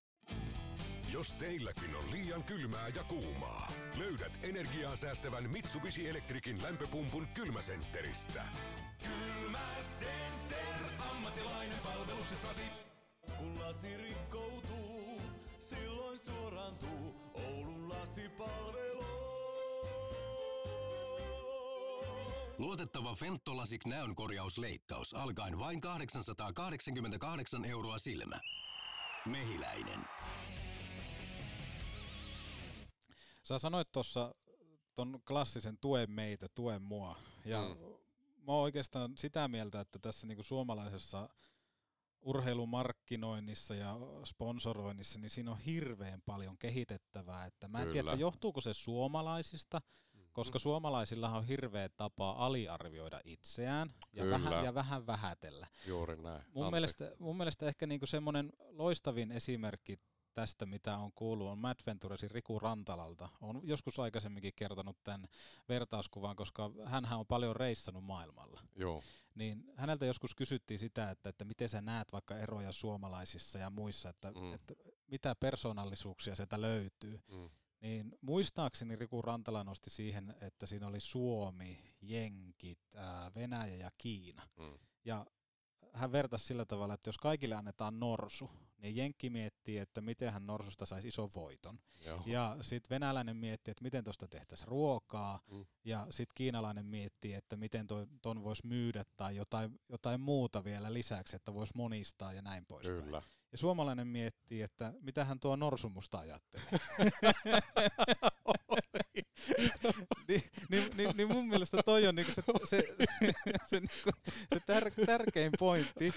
Jos teilläkin on liian kylmää ja kuumaa, löydät energiaa säästävän Mitsubishi Electricin lämpöpumpun kylmäsentteristä. Kylmäcenter, ammattilainen palveluksessasi. Kun lasi rikkoutuu, silloin suorantuu Oulun lasipalvelu. Luotettava Fentolasik näönkorjausleikkaus alkaen vain 888 euroa silmä. Mehiläinen. Sä sanoit tuossa ton klassisen tuen meitä, tuen mua. Ja mm. mä oon oikeastaan sitä mieltä, että tässä niinku suomalaisessa urheilumarkkinoinnissa ja sponsoroinnissa, niin siinä on hirveän paljon kehitettävää. Että mä en Kyllä. tiedä, että johtuuko se suomalaisista, koska suomalaisilla on hirveä tapa aliarvioida itseään ja, vähän, ja vähän vähätellä. Juuri näin. Mun mielestä, mun mielestä ehkä niinku semmoinen loistavin esimerkki tästä, mitä on kuullut, on Mad Venturesin Riku Rantalalta. Olen joskus aikaisemminkin kertonut tämän vertauskuvan, koska hän on paljon reissannut maailmalla. Joo. Niin häneltä joskus kysyttiin sitä, että, että miten sä näet vaikka eroja suomalaisissa ja muissa, että, mm. että mitä persoonallisuuksia sieltä löytyy. Mm. Niin muistaakseni Riku Rantala nosti siihen, että siinä oli Suomi, Jenkit, ää, Venäjä ja Kiina. Mm. Ja hän vertasi sillä tavalla, että jos kaikille annetaan norsu, niin Jenkki miettii, että miten hän Norsusta saisi ison voiton. Joo. Ja sitten venäläinen miettii, että miten tuosta tehtäisiin ruokaa, Mm. ja sitten kiinalainen miettii, että miten toi, ton voisi myydä tai jotain, jotain muuta vielä lisäksi, että voisi monistaa ja näin poispäin. Kyllä. Ja suomalainen miettii, että mitä hän tuo Norsumusta ajattelee. [laughs] niin, niin, niin, niin mun mielestä toi on niinku se, se, se, niinku, se tär, tärkein pointti,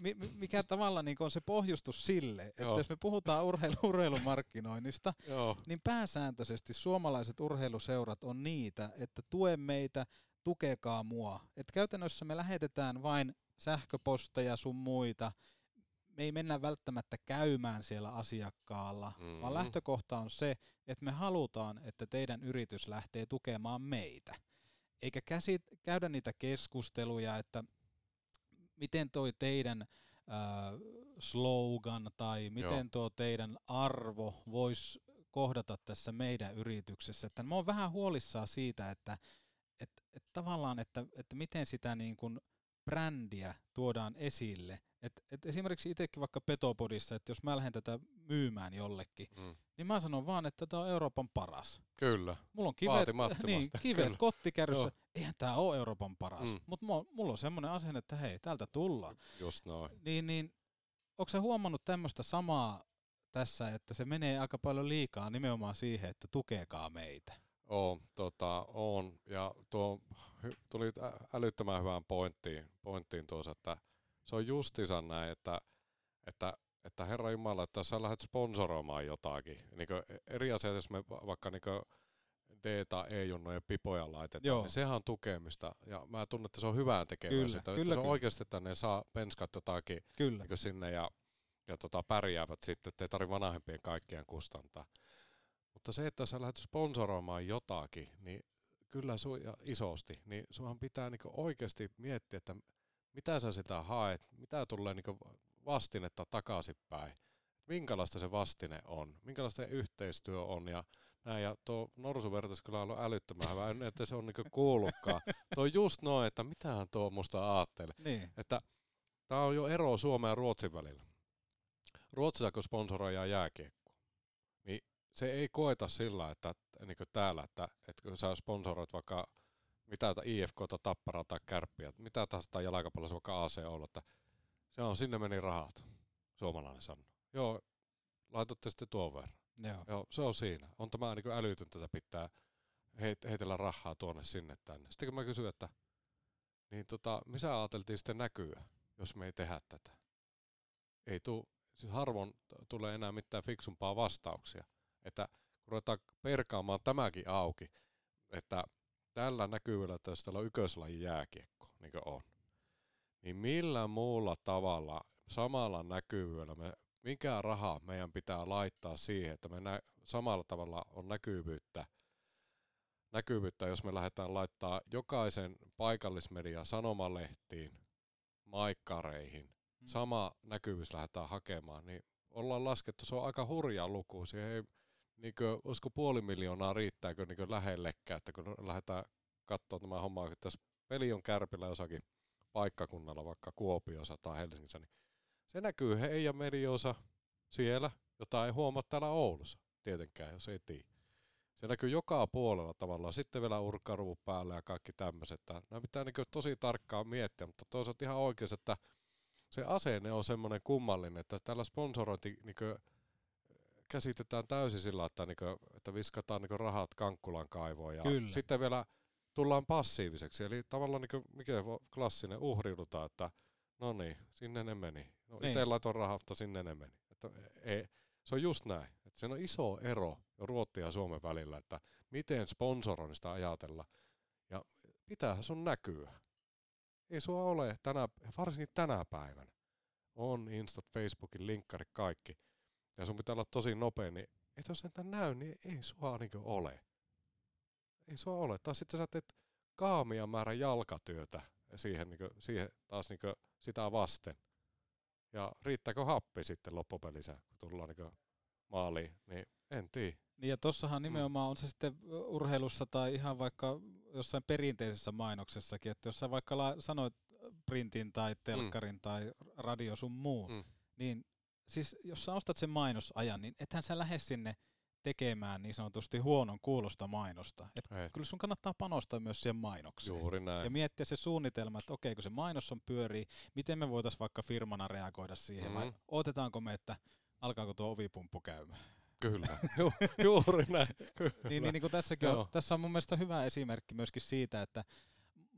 mi, mi, mikä tavallaan niinku on se pohjustus sille, että Joo. jos me puhutaan urheilu, urheilumarkkinoinnista, Joo. niin pääsääntöisesti suomalaiset urheiluseurat on niitä, että tue meitä, tukekaa mua. Et käytännössä me lähetetään vain sähköposteja sun muita, me ei mennä välttämättä käymään siellä asiakkaalla, mm. vaan Mhm. lähtökohta on se, että me halutaan, että teidän yritys lähtee tukemaan meitä. Eikä käsit, käydä niitä keskusteluja, että miten toi teidän äh, slogan tai miten Joo. tuo teidän arvo voisi kohdata tässä meidän yrityksessä. Että mä oon vähän huolissaan siitä, että et, et tavallaan, että, että miten sitä niin kuin brändiä tuodaan esille. Et, et esimerkiksi itsekin vaikka Petopodissa, että jos mä lähden tätä myymään jollekin, Mm. niin mä sanon vaan, että tämä on Euroopan paras. Kyllä. Mulla on kivet, niin, kivet kyllä. kottikärryssä. Joo. Eihän tämä ole Euroopan paras. Mm. Mutta mulla on semmoinen asenne, että hei, täältä tullaan. Just noin. Niin, niin onko sä huomannut tämmöistä samaa tässä, että se menee aika paljon liikaa nimenomaan siihen, että tukekaa meitä? Oo, tota, on. Ja tuo tuli älyttömän hyvään pointtiin, pointtiin tuossa, että se on justiinsa näin, että, että, että Herra Jumala, että sä lähdet sponsoroimaan jotakin, niin eri asia, jos me va- vaikka niin D- tai E-junnojen pipoja laitetaan, Joo. niin sehän on tukemista. Ja mä tunnen, että se on hyvään tekemään Kyllä, sitä. että kyllä, se on kyllä. oikeasti, että ne saa penskat jotakin Kyllä. niin sinne ja, ja tota, pärjäävät sitten, ettei tarvi vanhempien kaikkien kustantaa. Mutta se, että sä lähdet sponsoroimaan jotakin, niin kyllä su, ja isosti, niin sunhan pitää niinku oikeasti miettiä, että mitä sä sitä haet, mitä tulee niinku vastinetta takaisinpäin, minkälaista se vastine on, minkälaista se yhteistyö on ja näin. Ja tuo norsuvertaus kyllä on älyttömän hyvä, en, että se on niinku kuullutkaan. tuo on just noin, että mitähän tuo musta ajattelee. Niin. Että tämä on jo ero Suomen ja Ruotsin välillä. Ruotsissa kun sponsoroidaan jääkiekkoa, niin se ei koeta sillä, että niin kuin täällä, että, että kun sä sponsoroit vaikka mitä IFK tai Tappara tai Kärppiä, mitä tahansa tai jalkapallossa vaikka AC Oulu, että se on sinne meni rahat, suomalainen sanoo. Joo, laitatte sitten tuon verran. Joo. Joo, se on siinä. On tämä niin älytöntä, että pitää heit- heitellä rahaa tuonne sinne tänne. Sitten kun mä kysyin, että niin tota, missä ajateltiin sitten näkyä, jos me ei tehdä tätä? Ei tuu, siis harvoin tulee enää mitään fiksumpaa vastauksia. Että kun ruvetaan perkaamaan tämäkin auki, että tällä näkyvyydellä, että jos täällä on ykköslajin jääkiekko, niin kuin on, niin millä muulla tavalla, samalla näkyvyydellä, me, mikä raha meidän pitää laittaa siihen, että me nä, samalla tavalla on näkyvyyttä, näkyvyyttä, jos me lähdetään laittaa jokaisen paikallismedia sanomalehtiin, maikkareihin, Mm. sama näkyvyys lähdetään hakemaan, niin ollaan laskettu, se on aika hurja luku. Siihen ei, niin kuin, olisiko puoli miljoonaa riittääkö niin lähellekään, että kun lähdetään katsoa tämä homma, että jos peli on kärpillä jossakin paikkakunnalla, vaikka Kuopiossa tai Helsingissä, niin se näkyy heidän medioissa siellä, jota ei huomaa täällä Oulussa tietenkään, jos ei tiedä. Se näkyy joka puolella tavallaan. Sitten vielä urkkaruvu päälle ja kaikki tämmöiset. Nämä pitää niin tosi tarkkaan miettiä, mutta toisaalta ihan oikein, että se asenne on semmoinen kummallinen, että tällä sponsorointi niin käsitetään täysin sillä, että, niin kuin, että viskataan niin rahat Kankkulan kaivoon ja Kyllä. sitten vielä tullaan passiiviseksi. Eli tavallaan niin kuin, mikä klassinen uhriudutaan, että no niin, sinne ne meni. No, Niin. itse laitoin rahaa, mutta sinne ne meni. Että ei, se on just näin. Että siinä on iso ero Ruotsin ja Suomen välillä, että miten sponsoroinnista ajatella. Ja pitäähän sun näkyä. Ei sua ole tänä, varsinkin tänä päivänä. On Instat, Facebookin, linkkarit, kaikki. Ja sun pitää olla tosi nopea, niin et jos entä näy, niin ei sua niinku ole. Ei sua ole. Tai sitten sä teet kaamia määrä jalkatyötä siihen, niinku, siihen taas niinku sitä vasten. Ja riittääkö happi sitten loppupelissä, kun tullaan niinku maaliin, niin en tiedä. Niin ja tossahan nimenomaan on se sitten urheilussa tai ihan vaikka jossain perinteisessä mainoksessakin, että jos sä vaikka la- sanoit printin tai telkkarin mm. tai radio sun muu, Mm. mm. niin siis jos sä ostat sen mainosajan, niin ethän sä lähde sinne tekemään niin sanotusti huonon kuulosta mainosta. Et Ei. kyllä sun kannattaa panostaa myös siihen mainokseen. Juuri näin. Ja miettiä se suunnitelma, että okei, kun se mainos on pyörii, miten me voitaisiin vaikka firmana reagoida siihen, mm. vai odotetaanko me, että alkaako tuo ovipumppu käymään. Kyllä, [laughs] Ju, juuri näin. Kyllä. Niin, niin, niin kuin tässäkin on, tässä on mun mielestä hyvä esimerkki myöskin siitä, että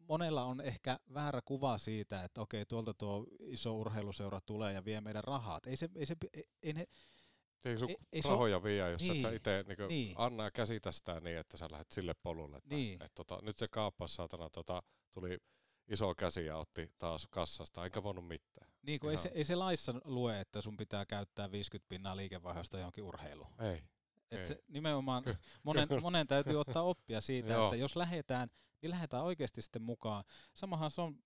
monella on ehkä väärä kuva siitä, että okei, tuolta tuo iso urheiluseura tulee ja vie meidän rahat. Ei se, ei se, ei, ei ne, Ei sun Ei- ei se rahoja vie, jos niin. et sä itse niin niin. anna ja käsitä sitä niin, että sä lähdet sille polulle. Että, Niin. et, tota, nyt se kaappas saatana tota, tuli iso käsi ja otti taas kassasta, enkä voinut mitään. niin kuin ei, se, ei se laissa lue, että sun pitää käyttää 50 pinnaa liikevaihdosta johonkin urheiluun. Ei. Et ei. se nimenomaan monen, monen täytyy ottaa oppia siitä, että jos lähdetään, niin lähdetään oikeasti sitten mukaan. Samahan se on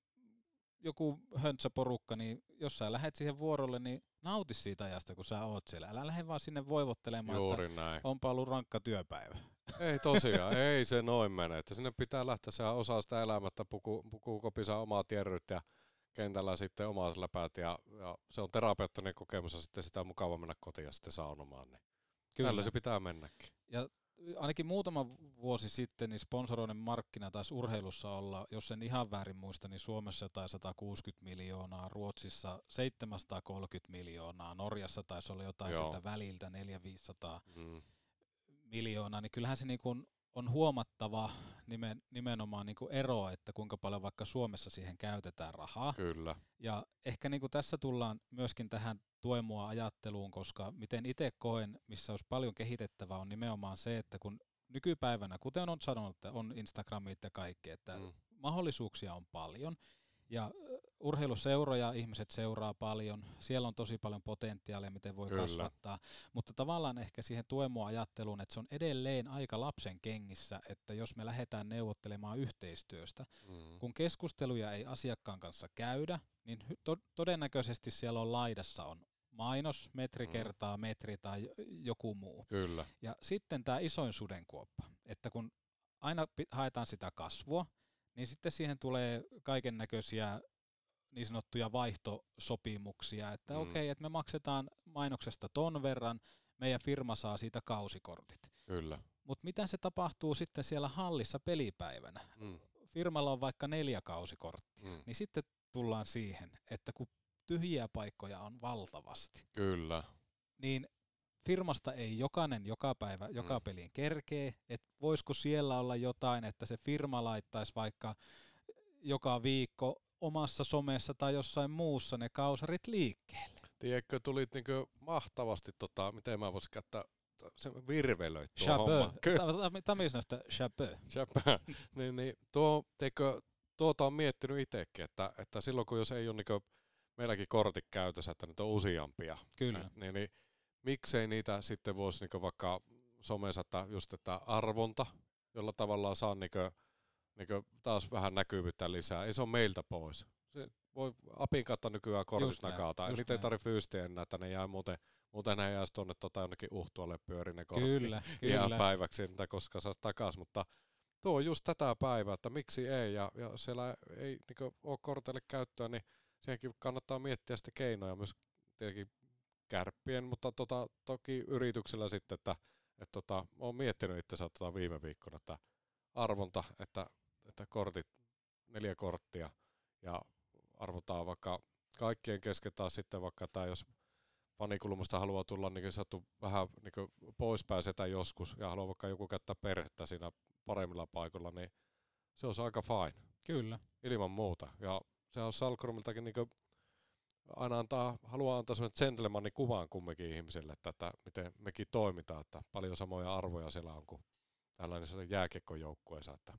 joku höntsäporukka, niin jos sä lähdet siihen vuorolle, niin nauti siitä ajasta, kun sä oot siellä. Älä lähde vaan sinne voivottelemaan, Juuri että näin. onpa ollut rankka työpäivä. Ei tosiaan, [laughs] ei se noin mene. Että sinne pitää lähteä, sehän osaa sitä elämättä, puku, pukukopissa omaa tierryt ja kentällä sitten omaa läpäät ja, ja, se on terapeuttinen kokemus ja sitten sitä on mukava mennä kotiin ja sitten saunomaan. Niin. Tällä se pitää mennäkin. Ja ainakin muutama vuosi sitten niin sponsoroinen markkina taisi urheilussa olla, jos en ihan väärin muista, niin Suomessa jotain 160 miljoonaa, Ruotsissa 730 miljoonaa, Norjassa taisi olla jotain Joo. sieltä väliltä 400-500 Mm. miljoonaa, niin kyllähän se niin kuin on huomattava nimen, nimenomaan niin kuin ero, että kuinka paljon vaikka Suomessa siihen käytetään rahaa. Kyllä. Ja ehkä niin kuin tässä tullaan myöskin tähän tue mua ajatteluun, koska miten itse koen, missä olisi paljon kehitettävää, on nimenomaan se, että kun nykypäivänä, kuten on sanonut, että on Instagramit ja kaikki, että Mm. mahdollisuuksia on paljon. Ja urheiluseuroja ihmiset seuraa paljon, siellä on tosi paljon potentiaalia, miten voi Kyllä. kasvattaa, mutta tavallaan ehkä siihen tuen mua ajatteluun, että se on edelleen aika lapsen kengissä, että jos me lähdetään neuvottelemaan yhteistyöstä, Mm. kun keskusteluja ei asiakkaan kanssa käydä, niin to- todennäköisesti siellä on laidassa on mainos, metri Mm. kertaa metri tai joku muu. Kyllä. Ja sitten tämä isoin sudenkuoppa, että kun aina haetaan sitä kasvua, niin sitten siihen tulee kaiken näköisiä niin sanottuja vaihtosopimuksia, että Mm. okei, että me maksetaan mainoksesta ton verran, meidän firma saa siitä kausikortit. Kyllä. Mutta mitä se tapahtuu sitten siellä hallissa pelipäivänä? Mm. Firmalla on vaikka neljä kausikorttia, Mm. niin sitten tullaan siihen, että kun tyhjiä paikkoja on valtavasti, Kyllä. niin firmasta ei jokainen joka päivä, joka Mm. peliin kerkee, että voisiko siellä olla jotain, että se firma laittaisi vaikka joka viikko omassa somessa tai jossain muussa ne kausarit liikkeelle. Tiedätkö, tulit niinku mahtavasti, tota, miten mä voisin käyttää, se virvelöit tuo Chapeau. homma. Kyllä. Tami sanoi sitä chapeau. Chapeau. [laughs] niin, niin, tuo, teikö, tuota on miettinyt itsekin, että, että silloin kun jos ei ole niinku, meilläkin kortit käytössä, että nyt on useampia, Kyllä. Niin, niin, niin miksei niitä sitten voisi niinku vaikka somessa, että just että arvonta, jolla tavallaan saa niinku, niinku taas vähän näkyvyyttä lisää. Ei se on meiltä pois. Se voi apin kautta nykyään näin, nakata. Niitä ei näin. tarvitse fyysisesti enää, että ne jää muuten, muuten ne jäisi tuonne tota jonnekin uhtualle pyöri ne kortti Kyllä, [laughs] ihan kyllä. päiväksi, mitä koska saa takas, mutta tuo on just tätä päivää, että miksi ei, ja, ja siellä ei niin ole korteille käyttöä, niin siihenkin kannattaa miettiä sitten keinoja myös tietenkin kärppien, mutta tota, toki yrityksillä sitten, että et tota, olen miettinyt itse tota viime viikkona, että arvonta, että, että kortit, neljä korttia, ja arvotaan vaikka kaikkien kesken taas sitten vaikka, tai jos fanikulmasta haluaa tulla niin sattu vähän niin poispäin sitä joskus ja haluaa vaikka joku käyttää perhettä siinä paremmilla paikoilla, niin se on aika fine. Kyllä. Ilman muuta. Ja se on Salkromiltakin niin aina antaa, haluaa antaa semmoinen gentlemanin kuvan kumminkin ihmisille, että, että miten mekin toimitaan, että paljon samoja arvoja siellä on kuin tällainen jääkiekkojoukkueessa, että,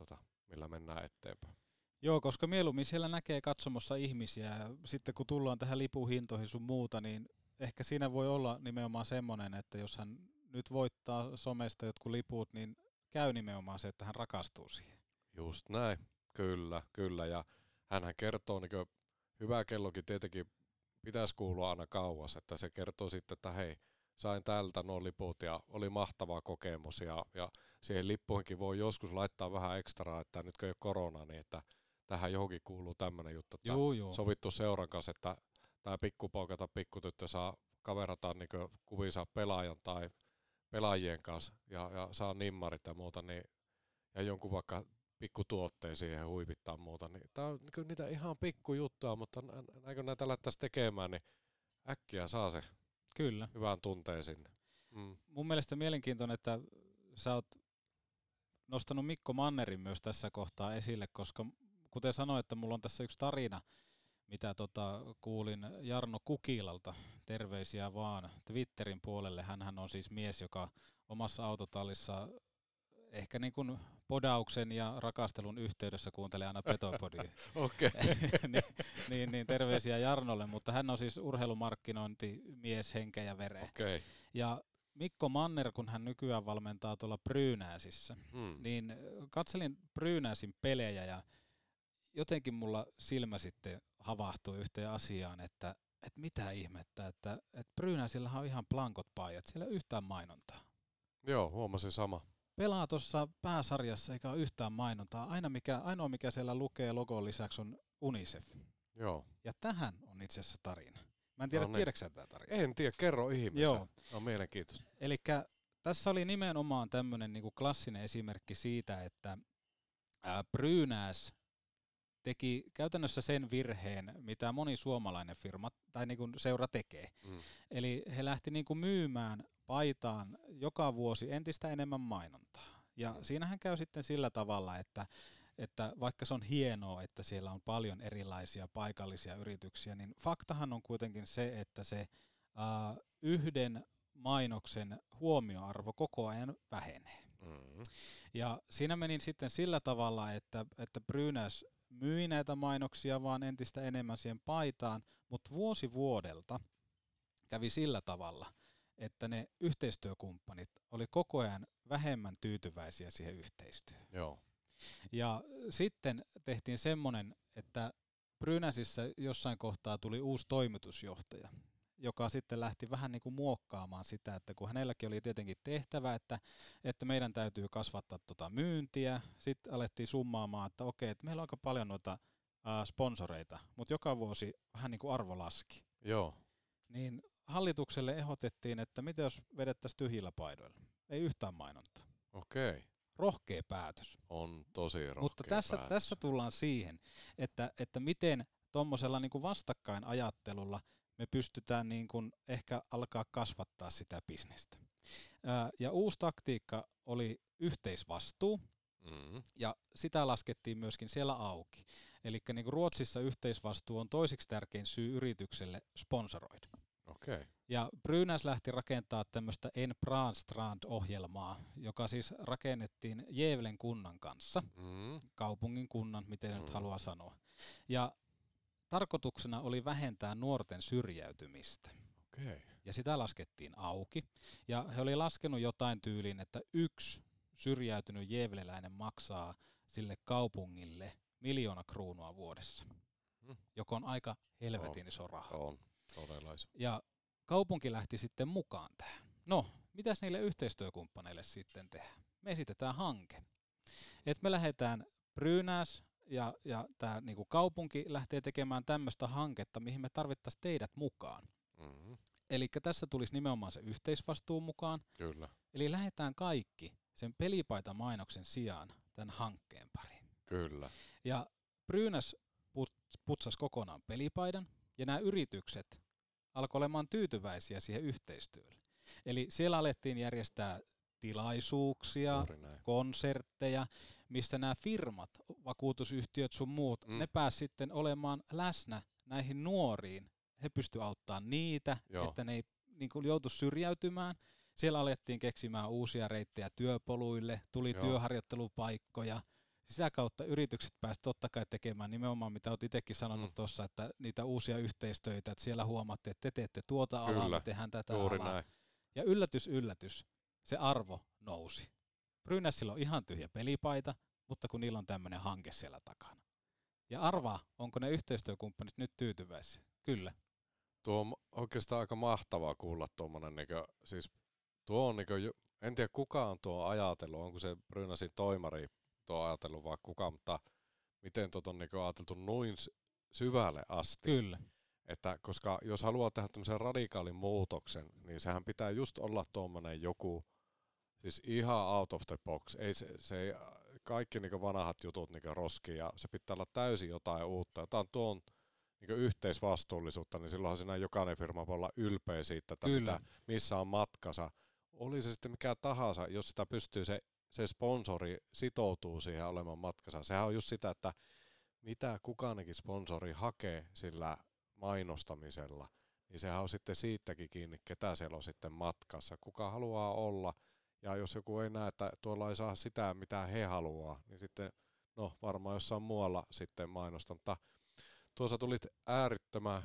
että millä mennään eteenpäin. Joo, koska mieluummin siellä näkee katsomossa ihmisiä ja sitten kun tullaan tähän lipuhintoihin sun muuta, niin ehkä siinä voi olla nimenomaan semmoinen, että jos hän nyt voittaa somesta jotkut liput, niin käy nimenomaan se, että hän rakastuu siihen. Just näin, kyllä, kyllä. Ja hänhän kertoo, niin hyvä kellokin tietenkin pitäisi kuulua aina kauas, että se kertoo sitten, että hei, sain täältä nuo liput ja oli mahtava kokemus ja, ja siihen lippuihinkin voi joskus laittaa vähän ekstraa, että nyt kun ei ole korona, niin että tähän johonkin kuuluu tämmöinen juttu, että Juu, juu. sovittu seuran kanssa, että tämä pikkupoika tai pikkutyttö saa kaverata niin kuvinsa pelaajan tai pelaajien kanssa ja, ja saa nimmarit ja muuta, niin, ja jonkun vaikka pikkutuotteen siihen huipittaa muuta, niin tämä on niin niitä ihan pikkujuttuja, mutta näinkö näitä lähtäisi tekemään, niin äkkiä saa se Kyllä. hyvän tunteen sinne. Mm. Mun mielestä mielenkiintoinen, että sä oot nostanut Mikko Mannerin myös tässä kohtaa esille, koska kuten sanoin, että mulla on tässä yksi tarina, mitä tota, kuulin Jarno Kukilalta, terveisiä vaan Twitterin puolelle. hän on siis mies, joka omassa autotallissa ehkä niin kuin podauksen ja rakastelun yhteydessä kuuntelee aina Petopodia. [laughs] Okei. [laughs] niin, niin, niin, terveisiä Jarnolle, mutta hän on siis urheilumarkkinointimies henkeä ja vereä. Okay. Ja Mikko Manner, kun hän nykyään valmentaa tuolla Brynäsissä, hmm. niin katselin Brynäsin pelejä ja jotenkin mulla silmä sitten havahtui yhteen asiaan, että, että mitä ihmettä, että, että Brynäsillä on ihan plankot paijat, siellä ei ole yhtään mainontaa. Joo, huomasin sama. Pelaa tuossa pääsarjassa eikä ole yhtään mainontaa. Aina mikä, ainoa mikä siellä lukee logon lisäksi on UNICEF. Joo. Ja tähän on itse asiassa tarina. Mä en tiedä, no, niin. tiedätkö tämä tarina? En tiedä, kerro ihmeessä. Joo. No mielenkiintoista. Eli tässä oli nimenomaan tämmöinen niinku klassinen esimerkki siitä, että ää, Brynäs teki käytännössä sen virheen, mitä moni suomalainen firma tai niin kuin seura tekee. Mm. Eli he lähti niin kuin myymään paitaan joka vuosi entistä enemmän mainontaa. Ja mm. siinähän käy sitten sillä tavalla, että, että vaikka se on hienoa, että siellä on paljon erilaisia paikallisia yrityksiä, niin faktahan on kuitenkin se, että se uh, yhden mainoksen huomioarvo koko ajan vähenee. Mm. Ja siinä meni sitten sillä tavalla, että, että Brynäs myi näitä mainoksia vaan entistä enemmän siihen paitaan, mutta vuosi vuodelta kävi sillä tavalla, että ne yhteistyökumppanit oli koko ajan vähemmän tyytyväisiä siihen yhteistyöhön. Joo. Ja sitten tehtiin semmoinen, että Brynäsissä jossain kohtaa tuli uusi toimitusjohtaja, joka sitten lähti vähän niin kuin muokkaamaan sitä, että kun hänelläkin oli tietenkin tehtävä, että, että meidän täytyy kasvattaa tota myyntiä, sitten alettiin summaamaan, että okei, että meillä on aika paljon noita ää, sponsoreita, mutta joka vuosi vähän niin kuin arvo laski. Joo. Niin hallitukselle ehdotettiin, että mitä jos vedettäisiin tyhjillä paidoilla. Ei yhtään mainontaa. Okei. Rohkea päätös. On tosi rohkea Mutta tässä, päätös. tässä tullaan siihen, että, että miten tuommoisella niin vastakkainajattelulla me pystytään niin kuin ehkä alkaa kasvattaa sitä bisnestä. Ja uusi taktiikka oli yhteisvastuu, mm. ja sitä laskettiin myöskin siellä auki. Eli niin Ruotsissa yhteisvastuu on toiseksi tärkein syy yritykselle sponsoroida. Okay. Ja Brynäs lähti rakentaa tämmöistä En Brandstrand-ohjelmaa, joka siis rakennettiin Jevelen kunnan kanssa, mm. kaupungin kunnan, miten mm. nyt haluaa sanoa. Ja tarkoituksena oli vähentää nuorten syrjäytymistä. Okay. Ja sitä laskettiin auki. Ja he oli laskenut jotain tyyliin, että yksi syrjäytynyt jevleläinen maksaa sille kaupungille miljoona kruunua vuodessa, hmm. joka on aika helvetin iso raha. On, todella iso. Ja kaupunki lähti sitten mukaan tähän. No, mitäs niille yhteistyökumppaneille sitten tehdään? Me esitetään hanke. Et me lähdetään Brynäs ja, ja tämä niinku kaupunki lähtee tekemään tämmöistä hanketta, mihin me tarvittaisiin teidät mukaan. Mm-hmm. Eli tässä tulisi nimenomaan se yhteisvastuu mukaan. Kyllä. Eli lähdetään kaikki sen pelipaita mainoksen sijaan tämän hankkeen pariin. Kyllä. Ja Brynäs putsasi kokonaan pelipaidan, ja nämä yritykset alkoi olemaan tyytyväisiä siihen yhteistyölle. Eli siellä alettiin järjestää tilaisuuksia, konsertteja, missä nämä firmat, vakuutusyhtiöt sun muut, mm. ne pääs sitten olemaan läsnä näihin nuoriin. He pysty auttamaan niitä, Joo. että ne ei niin kuin, joutu syrjäytymään. Siellä alettiin keksimään uusia reittejä työpoluille, tuli Joo. työharjoittelupaikkoja. Sitä kautta yritykset pääsivät totta kai tekemään nimenomaan, mitä olet itsekin sanonut mm. tuossa, että niitä uusia yhteistyötä, että siellä huomaatte, että te teette tuota Kyllä. alaa, me tehdään tätä Juuri alaa. Näin. Ja yllätys, yllätys, se arvo nousi. Brynäsillä on ihan tyhjä pelipaita, mutta kun niillä on tämmöinen hanke siellä takana. Ja arvaa, onko ne yhteistyökumppanit nyt tyytyväisiä? Kyllä. Tuo on oikeastaan aika mahtavaa kuulla tuommoinen, niin siis tuo on, niin kuin, en tiedä kuka on tuo ajatellut, onko se Brynäsin toimari tuo ajatellut vai kuka, mutta miten tuot on niin ajateltu noin syvälle asti. Kyllä. Että koska jos haluaa tehdä tämmöisen radikaalin muutoksen, niin sehän pitää just olla tuommoinen joku, siis ihan out of the box. Ei se, se ei, kaikki niin vanhat jutut niin roski ja se pitää olla täysin jotain uutta. Jotain tuon niin yhteisvastuullisuutta, niin silloinhan siinä jokainen firma voi olla ylpeä siitä, että Kyllä. mitä, missä on matkansa. Oli se sitten mikä tahansa, jos sitä pystyy se, se sponsori sitoutuu siihen olemaan matkansa. Sehän on just sitä, että mitä kukaankin sponsori hakee sillä mainostamisella, niin sehän on sitten siitäkin kiinni, ketä siellä on sitten matkassa, kuka haluaa olla. Ja jos joku ei näe, että tuolla ei saa sitä, mitä he haluaa, niin sitten no varmaan jossain muualla sitten mainosta. Mutta tuossa tulit äärettömän,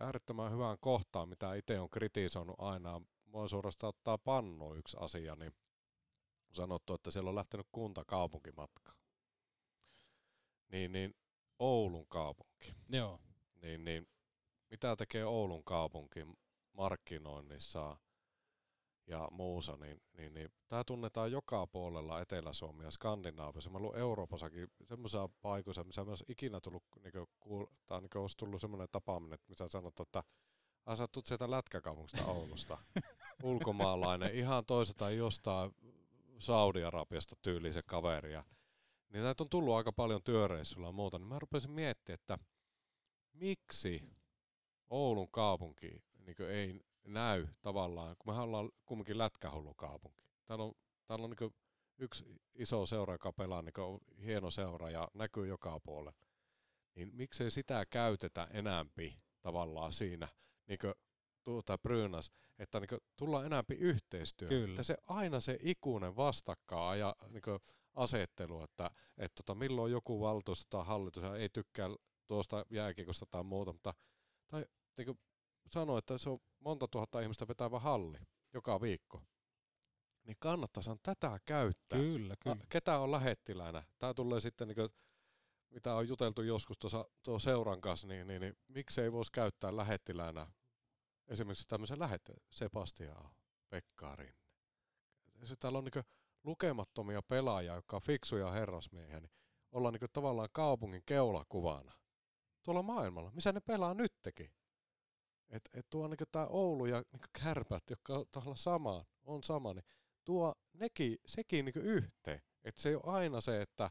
äärettömän hyvään kohtaan, mitä itse on kritisoinut aina. Mua suorastaan ottaa pannu yksi asia, niin sanottu, että siellä on lähtenyt kunta-kaupunkimatka. Niin, niin Oulun kaupunki. Joo. Niin, niin mitä tekee Oulun kaupunki markkinoinnissa ja muussa, niin, niin, niin tämä tunnetaan joka puolella Etelä-Suomi ja Skandinaaviassa. Mä ollut Euroopassakin semmoisessa paikoissa, missä mä ikinä tullut, niin kuul, tai niin olisi tullut semmoinen tapaaminen, että missä sanotaan, että Ai sä tulet sieltä lätkäkaupungista Oulusta. [laughs] Ulkomaalainen, ihan toisesta jostain Saudi-Arabiasta tyyli se kaveri. Ja, niin näitä on tullut aika paljon työreissulla ja muuta. Niin mä rupesin miettimään, että miksi Oulun kaupunki niin ei näy tavallaan, kun me ollaan kumminkin lätkähullu kaupunki. Täällä on, täällä on niin yksi iso seura, joka pelaa niin hieno seura ja näkyy joka puolella. Niin miksei sitä käytetä enämpi tavallaan siinä, niin tuota Brynas, että niin tullaan enämpi yhteistyö. Kyllä. Että se aina se ikuinen vastakkaan ja niin asettelu, että, että tota, milloin joku valtuusto tai hallitus ei tykkää tuosta jääkiekosta tai muuta, mutta tai niin sanoi, että se on monta tuhatta ihmistä vetävä halli joka viikko. Niin kannattaisi tätä käyttää. Kyllä, kyllä. Ketä on lähettiläänä? Tämä tulee sitten, niin kuin, mitä on juteltu joskus tuossa tuo seuran kanssa, niin, niin, niin miksei voisi käyttää lähettiläänä esimerkiksi tämmöisen lähette Sebastian Pekka Rinne. Se täällä on niin lukemattomia pelaajia, jotka on fiksuja herrasmiehiä, niin ollaan niin tavallaan kaupungin keulakuvana. Tuolla maailmalla, missä ne pelaa nyttekin. Et, et tuo niin tämä Oulu ja niin kärpät, jotka on tuolla sama, on sama, niin tuo nekin, sekin niin yhteen. Et se ei ole aina se, että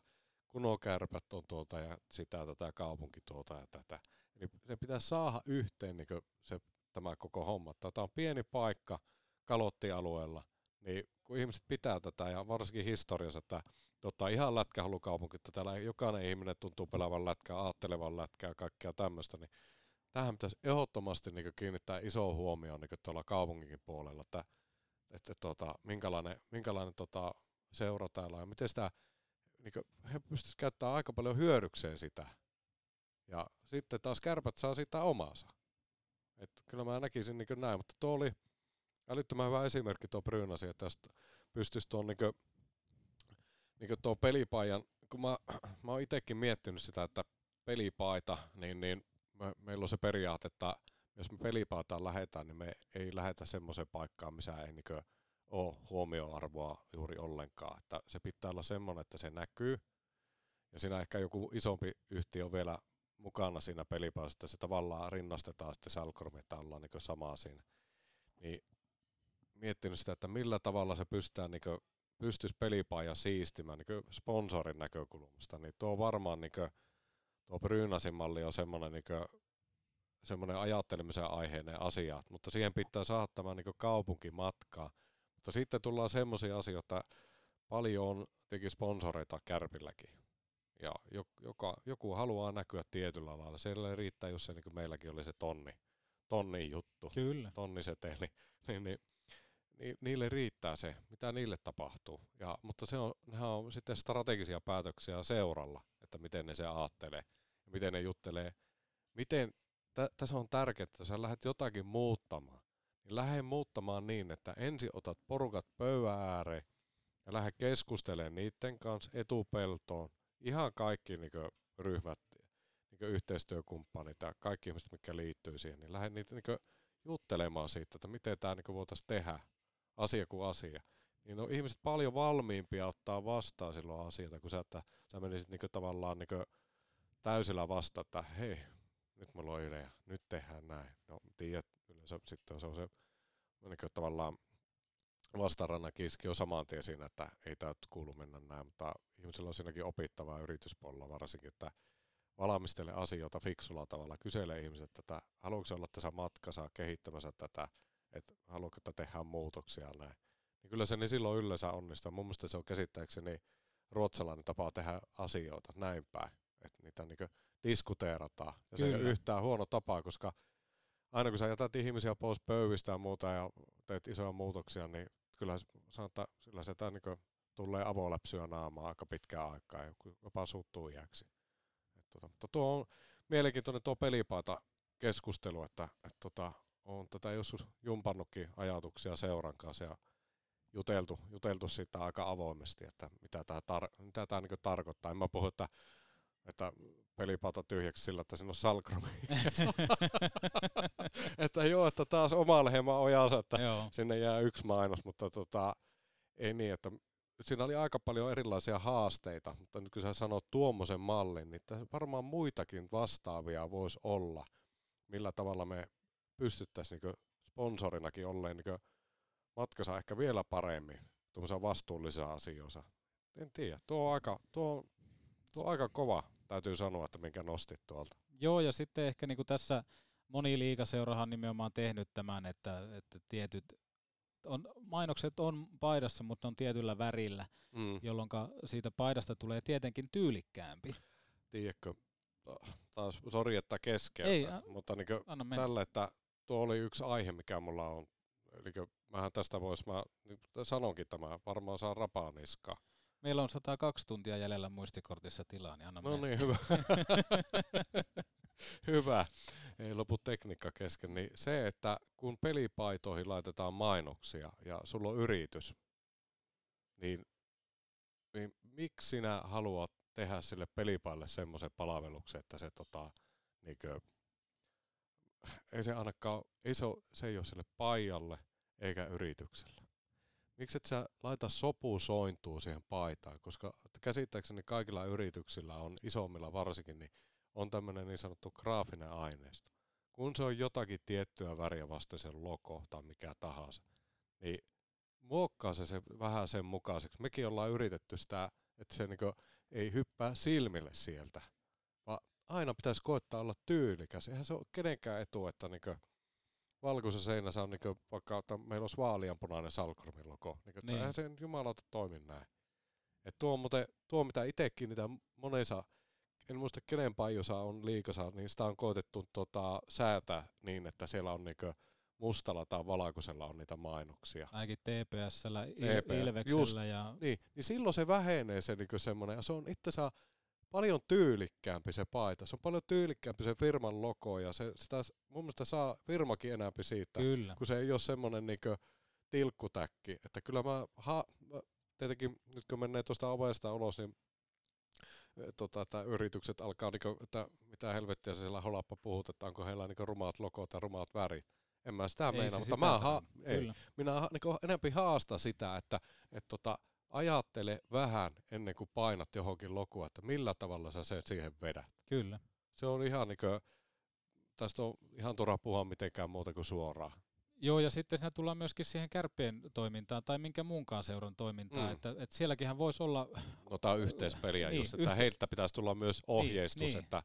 kun nuo kärpät on tuolta ja sitä tätä kaupunki tuolta ja tätä. Eli se pitää saada yhteen niin se, tämä koko homma. Tämä on pieni paikka kalottialueella, niin kun ihmiset pitää tätä ja varsinkin historiassa, että tota, ihan lätkähalukaupunki, että täällä jokainen ihminen tuntuu pelaavan lätkää, ajattelevan lätkää ja kaikkea tämmöistä, niin tähän pitäisi ehdottomasti niin kiinnittää iso huomioon niin tuolla kaupunginkin puolella, että, että tota, minkälainen, minkälainen tota, seura täällä on ja miten sitä, niin he pystyisivät käyttämään aika paljon hyödykseen sitä. Ja sitten taas kärpät saa sitä omaansa. Et kyllä mä näkisin niin näin, mutta tuo oli älyttömän hyvä esimerkki tuo Brynasi, että tästä pystyisi tuon niin niin tuo pelipaijan, kun mä, [clears throat] mä oon itsekin miettinyt sitä, että pelipaita, niin, niin me, meillä on se periaate, että jos me pelipaitaan lähetään, niin me ei lähetä semmoiseen paikkaan, missä ei niin ole huomioarvoa juuri ollenkaan. Että se pitää olla semmoinen, että se näkyy. Ja siinä ehkä joku isompi yhtiö on vielä mukana siinä pelipaassa, että se tavallaan rinnastetaan sitten Salkormi, että ollaan niin samaa siinä. Niin miettinyt sitä, että millä tavalla se pystytään niin pystyisi pelipaaja siistimään niin sponsorin näkökulmasta, niin tuo varmaan niin tuo Brynasin malli on semmoinen, niin kuin, semmoinen ajattelemisen aiheinen asia, mutta siihen pitää saada tämä niin kaupunkimatkaa. Mutta sitten tullaan semmoisia asioita, paljon on teki sponsoreita Kärpilläkin. Ja joka, joku haluaa näkyä tietyllä lailla. Siellä riittää, jos se niin kuin meilläkin oli se tonni, tonni juttu, Kyllä. tonni seteli, [laughs] niin, niin ni, niille riittää se, mitä niille tapahtuu. Ja, mutta se on, nehän on sitten strategisia päätöksiä seuralla, että miten ne se ajattelee ja miten ne juttelee. Miten, tä, tässä on tärkeää, että sä lähdet jotakin muuttamaan, niin lähde muuttamaan niin, että ensin otat porukat pöydän ääreen ja lähde keskustelemaan niiden kanssa etupeltoon. Ihan kaikki niin kuin, ryhmät, niin kuin, yhteistyökumppanit ja kaikki ihmiset, mitkä liittyy siihen, niin lähde niitä niin kuin, juttelemaan siitä, että miten tämä niin voitaisiin tehdä asia kuin asia. Niin on ihmiset paljon valmiimpia ottaa vastaan silloin asioita, kun sä, että sä menisit niinku tavallaan niinku täysillä vasta, että hei, nyt mulla on idea, nyt tehdään näin. No tiedät, yleensä sitten se on se niin kuin tavallaan vastarannan kiski on saman tien siinä, että ei tämä kuulu mennä näin, mutta ihmisillä on siinäkin opittavaa yrityspuolella varsinkin, että valmistele asioita fiksulla tavalla, kysele ihmiset tätä, haluatko olla tässä matkassa kehittämässä tätä, että haluatko, että tehdään muutoksia näin. Niin kyllä se niin silloin yleensä onnistuu. Mun mielestä se on käsittääkseni ruotsalainen tapa tehdä asioita näin päin, että niitä niin diskuteerataan. Ja se ei ole Kyllä. yhtään huono tapa, koska aina kun sä jätät ihmisiä pois pöydistä ja muuta ja teet isoja muutoksia, niin kyllä sanotaan, sillä se tää niinku tulee avoläpsyä naamaa aika pitkään aikaa ja jopa suuttuu iäksi. Et tota, mutta tuo on mielenkiintoinen tuo pelipaita keskustelu, että et tota, on tätä joskus jumpannutkin ajatuksia seuran kanssa ja juteltu, juteltu siitä aika avoimesti, että mitä tämä tar- mitä tää niinku tarkoittaa. En mä puhu, että, että pelipata tyhjäksi sillä, että siinä on salkromi. [laughs] että joo, että taas oma lehmä ojansa, että Joo. sinne jää yksi mainos, mutta tota, ei niin, että siinä oli aika paljon erilaisia haasteita, mutta nyt kun sä sanot tuommoisen mallin, niin varmaan muitakin vastaavia voisi olla, millä tavalla me pystyttäisiin niin sponsorinakin olleen niin matkassa ehkä vielä paremmin tuommoisia vastuullisia asioissa. En tiedä, tuo on aika, tuo, tuo on aika kova, täytyy sanoa, että minkä nostit tuolta. Joo, ja sitten ehkä niin kuin tässä moni liikaseurahan on nimenomaan tehnyt tämän, että, että tietyt on, mainokset on paidassa, mutta ne on tietyllä värillä, Mm. jolloin siitä paidasta tulee tietenkin tyylikkäämpi. tiedätkö, taas sori, että keskeytän, Ei, a- mutta niin tällä, että tuo oli yksi aihe, mikä mulla on. Eli mähän tästä vois, mä niin sanonkin tämä, varmaan saa rapaa niskaa. Meillä on 102 tuntia jäljellä muistikortissa tilaa, niin anna No mennä. niin, hyvä. [laughs] [laughs] hyvä. Ei lopu tekniikka kesken. Niin se, että kun pelipaitoihin laitetaan mainoksia ja sulla on yritys, niin, niin miksi sinä haluat tehdä sille pelipaille semmoisen palveluksen, että se tota, niinkö, ei se ainakaan, ei se, se ei ole sille paijalle eikä yritykselle. Miksi et sä laita sopusointua siihen paitaan, koska käsittääkseni kaikilla yrityksillä on, isommilla varsinkin, niin on tämmöinen niin sanottu graafinen aineisto. Kun se on jotakin tiettyä väriä vasta sen logo tai mikä tahansa, niin muokkaa se, se vähän sen mukaiseksi. Mekin ollaan yritetty sitä, että se niinku ei hyppää silmille sieltä, vaan aina pitäisi koettaa olla tyylikäs. Eihän se ole kenenkään etu, että niinku valkoisessa seinässä on niinku vaikka, että meillä olisi vaaleanpunainen Salkormin logo. Niin. niin. Eihän se jumalauta toimi näin. Et tuo, on muuten, tuo mitä itse kiinnitän monessa, en muista kenen paijosa on liikassa, niin sitä on koetettu tota, säätää niin, että siellä on niinku mustalla tai valkoisella on niitä mainoksia. Ainakin TPSllä, Il- TP, Ilveksellä just, ja Niin, niin silloin se vähenee se niinku semmoinen, ja se on itse paljon tyylikkäämpi se paita. Se on paljon tyylikkäämpi se firman logo, ja se, sitä, mun mielestä saa firmakin enäämpi siitä, Kyllä. kun se ei ole semmoinen niinku tilkkutäkki. Että kyllä mä, ha, mä tietenkin nyt kun menee tuosta ovesta ulos, niin tota, että yritykset alkaa, niinku, että mitä helvettiä siellä holappa puhut, että onko heillä niinku rumaat logot ja rumaat värit. En mä sitä Ei meinaa, se mutta sitä mä, ha, ei, Kyllä. minä ha- niinku enempi haastan sitä, että et tota, ajattele vähän ennen kuin painat johonkin logoa, että millä tavalla sä sen siihen vedät. Kyllä. Se on ihan niinku, tästä on ihan turha puhua mitenkään muuta kuin suoraan. Joo, ja sitten siinä tullaan myöskin siihen kärppien toimintaan tai minkä muunkaan seuran toimintaan, Mm. että, että sielläkinhän voisi olla... No tää on yhteispeliä Niin, just, että yhte- heiltä pitäisi tulla myös ohjeistus, niin. että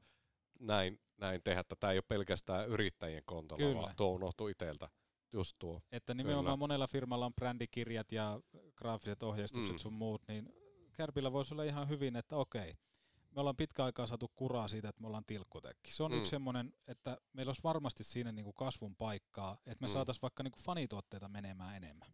näin, näin tehdä, että tämä ei ole pelkästään yrittäjien kontolla, Kyllä. vaan tuo unohtuu itseltä. Just tuo. Että nimenomaan Kyllä. monella firmalla on brändikirjat ja graafiset ohjeistukset Mm. sun muut, niin Kärpillä voisi olla ihan hyvin, että okei, me ollaan pitkä aikaa saatu kuraa siitä, että me ollaan tilkkutekki. Se on Mm. yksi semmoinen, että meillä olisi varmasti siinä niinku kasvun paikkaa, että me Mm. saataisiin vaikka niinku fanituotteita menemään enemmän.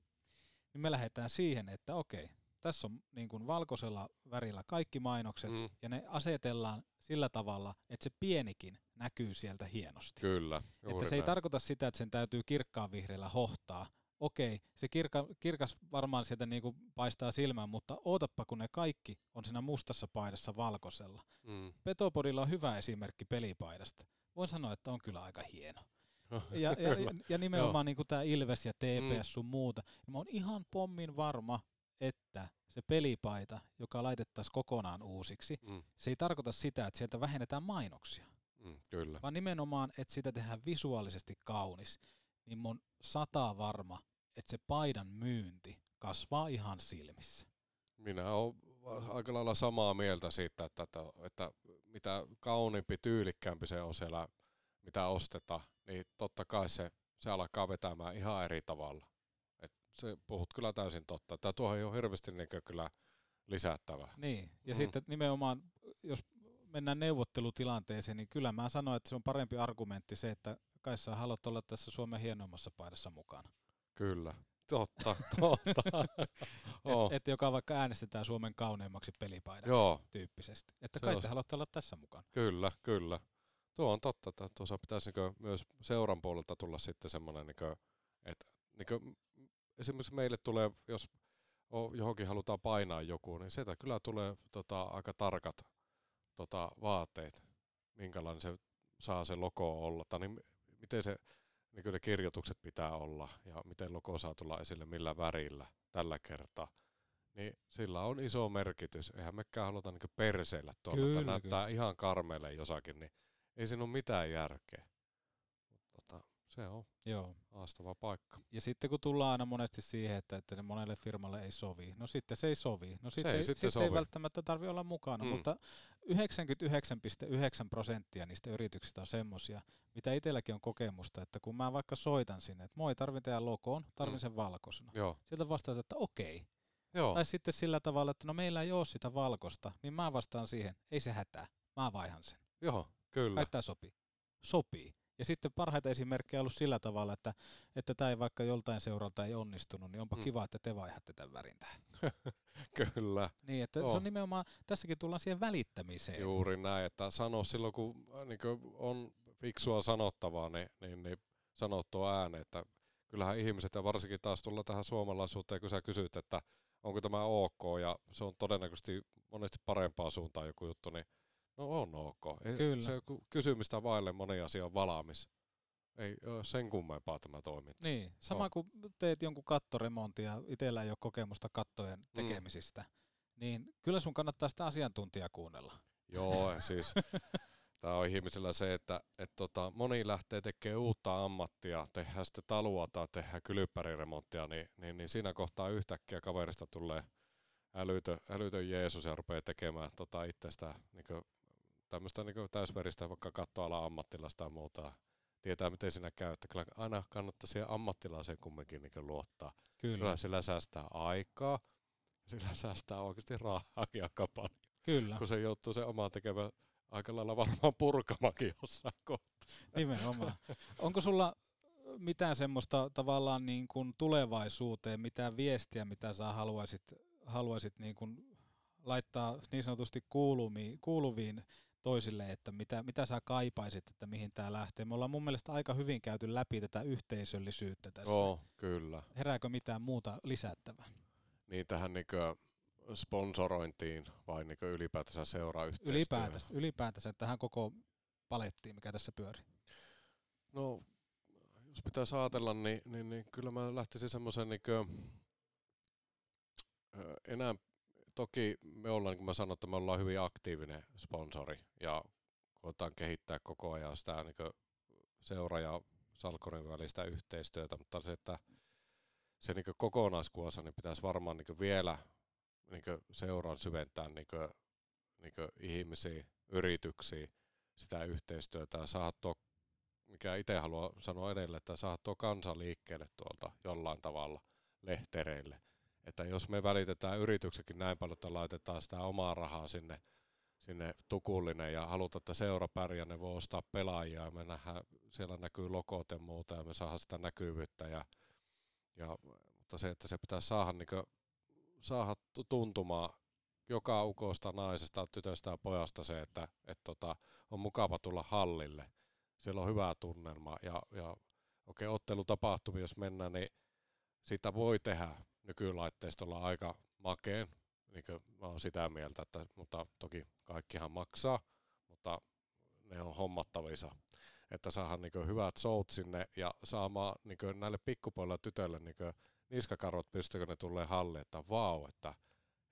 Niin me lähdetään siihen, että okei, tässä on niinku valkoisella värillä kaikki mainokset Mm. ja ne asetellaan sillä tavalla, että se pienikin näkyy sieltä hienosti. Kyllä, Että se ei näin. tarkoita sitä, että sen täytyy kirkkaan vihreällä hohtaa. Okei, se kirka, kirkas varmaan sieltä niinku paistaa silmään, mutta ootappa kun ne kaikki on siinä mustassa paidassa valkoisella. Mm. Petopodilla on hyvä esimerkki pelipaidasta. Voin sanoa, että on kyllä aika hieno. [laughs] Ja, ja, ja nimenomaan niin tämä Ilves ja TPS Mm. sun muuta. Ja mä oon ihan pommin varma, että se pelipaita, joka laitettaisiin kokonaan uusiksi, Mm. se ei tarkoita sitä, että sieltä vähennetään mainoksia. Mm, kyllä. vaan nimenomaan, että sitä tehdään visuaalisesti kaunis, niin mun sataa varma, että se paidan myynti kasvaa ihan silmissä. Minä olen aika lailla samaa mieltä siitä, että, että, että mitä kauniimpi, tyylikkäämpi se on siellä, mitä ostetaan, niin totta kai se, se alkaa vetämään ihan eri tavalla. Et se puhut kyllä täysin totta. Tämä tuohon ei ole hirveästi niin kyllä lisättävää. Niin, ja mm. sitten nimenomaan, jos mennään neuvottelutilanteeseen, niin kyllä mä sanoin, että se on parempi argumentti se, että kai sä haluat olla tässä Suomen hienoimmassa paidassa mukana. Kyllä. Totta, [laughs] totta. Oh. Et, et joka vaikka äänestetään Suomen kauneimmaksi pelipaidaksi Joo. tyyppisesti. Että kai on te se. haluatte olla tässä mukana. Kyllä, kyllä. Tuo on totta, että tuossa pitäisi myös seuran puolelta tulla sitten semmoinen, niinku, että niinku, esimerkiksi meille tulee, jos johonkin halutaan painaa joku, niin sieltä kyllä tulee tota, aika tarkat tota, vaatteet, minkälainen se saa se logo olla, tai niin, miten se, niin ne kirjoitukset pitää olla, ja miten logo saa tulla esille, millä värillä tällä kertaa. Niin sillä on iso merkitys. Eihän mekään haluta niin perseillä tuolla, että Kyllä, näyttää ihan karmeille jossakin, niin ei siinä ole mitään järkeä. Tota, se on Joo. haastava paikka. Ja sitten kun tullaan aina monesti siihen, että, että ne monelle firmalle ei sovi, no sitten se ei sovi. No sitten, ei ei, sitten sitten ei sovi. välttämättä tarvi olla mukana, mm. mutta 99,9 prosenttia niistä yrityksistä on semmosia, mitä itselläkin on kokemusta, että kun mä vaikka soitan sinne, että moi, tarvin teidän logoon, tarvin Mm. sen valkoisena. Joo. Sieltä vastaat, että okei. Joo. Tai sitten sillä tavalla, että no meillä ei ole sitä valkosta, niin mä vastaan siihen, ei se hätää, mä vaihan sen. Joo, kyllä. Kai tää sopii. Sopii. Ja sitten parhaita esimerkkejä on ollut sillä tavalla, että että tämä ei vaikka joltain seuralta ei onnistunut, niin onpa Mm. kiva, että te vaihatte tämän värin tähän. [laughs] Kyllä. Niin, että Joo. se on nimenomaan, tässäkin tullaan siihen välittämiseen. Juuri näin, että sano silloin, kun niin on fiksua sanottavaa, niin, niin, niin sanottua ääneen, että kyllähän ihmiset, ja varsinkin taas tulla tähän suomalaisuuteen, kun sä kysyt, että onko tämä ok, ja se on todennäköisesti monesti parempaa suuntaan joku juttu, niin no on ok. Ei, Kyllä. Se kysymistä vaille moni asia on valmis. Ei ole sen kummempaa tämä toiminta. Niin, sama On. kun teet jonkun kattoremontin ja itsellä ei ole kokemusta kattojen Mm. tekemisistä, niin kyllä sun kannattaa sitä asiantuntijaa kuunnella. Joo, [laughs] siis tämä on ihmisellä se, että et tota, moni lähtee tekemään uutta ammattia, tehdään sitten talua tai tehdään kylppäriremonttia, niin, niin, niin siinä kohtaa yhtäkkiä kaverista tulee älytön, älytön Jeesus ja rupeaa tekemään tota itsestä niin tämmöistä niin täysveristä vaikka kattoalan ammattilaista ja muuta. Tietää, miten siinä käy, että kyllä aina kannattaa siihen ammattilaiseen kumminkin niin luottaa. Kyllä. Kyllä sillä säästää aikaa, sillä säästää oikeasti rahaakin aika paljon Kyllä. kun se joutuu se omaan tekemään aika lailla varmaan purkamakin jossain kohtaa. Nimenomaan. Onko sulla mitään semmoista tavallaan niin kuin tulevaisuuteen, mitään viestiä, mitä sä haluaisit, haluaisit niin kuin laittaa niin sanotusti kuuluviin, kuuluviin toisille, että mitä, mitä sä kaipaisit, että mihin tämä lähtee? Me ollaan mun mielestä aika hyvin käyty läpi tätä yhteisöllisyyttä tässä. Joo, kyllä. Herääkö mitään muuta lisättävää? Niin tähän niinkö sponsorointiin vai niinkö ylipäätänsä seurayhteistyöhön? Ylipäätänsä, ylipäätänsä tähän koko palettiin, mikä tässä pyörii. No, jos pitäisi ajatella, niin, niin, niin kyllä mä lähtisin semmoisen niinkö, ö, enää, toki me ollaan, niin kuin mä sanoin, että me ollaan hyvin aktiivinen sponsori ja koetaan kehittää koko ajan sitä niinkö seura- ja Salkorin välistä yhteistyötä, mutta se, että se niin kokonaiskuvassa niin pitäisi varmaan niin vielä niin seuran syventää niin niin ihmisiä, yrityksiä, sitä yhteistyötä ja saada tuo, mikä itse haluan sanoa edelleen, että saada tuo kansa liikkeelle tuolta jollain tavalla lehtereille. Että jos me välitetään yrityksekin näin paljon, että laitetaan sitä omaa rahaa sinne, sinne tukullinen ja halutaan, että seura pärjää, ne voi ostaa pelaajia ja me nähdään, siellä näkyy logot ja muuta ja me saadaan sitä näkyvyyttä ja, ja mutta se, että se pitää saada, niin kuin, saada tuntumaan joka ukosta, naisesta, tytöstä ja pojasta se, että et tota, on mukava tulla hallille. Siellä on hyvä tunnelma ja, ja okei, ottelutapahtumia jos mennään, niin sitä voi tehdä nykylaitteistolla aika makeen, niin mä oon sitä mieltä, että, mutta toki kaikkihan maksaa, mutta ne on hommattavissa. Että saadaan niin hyvät showt sinne ja saamaan niin näille pikkupoilla tytöille niin niskakarvot pystyykö ne tulee halliin, että vau, että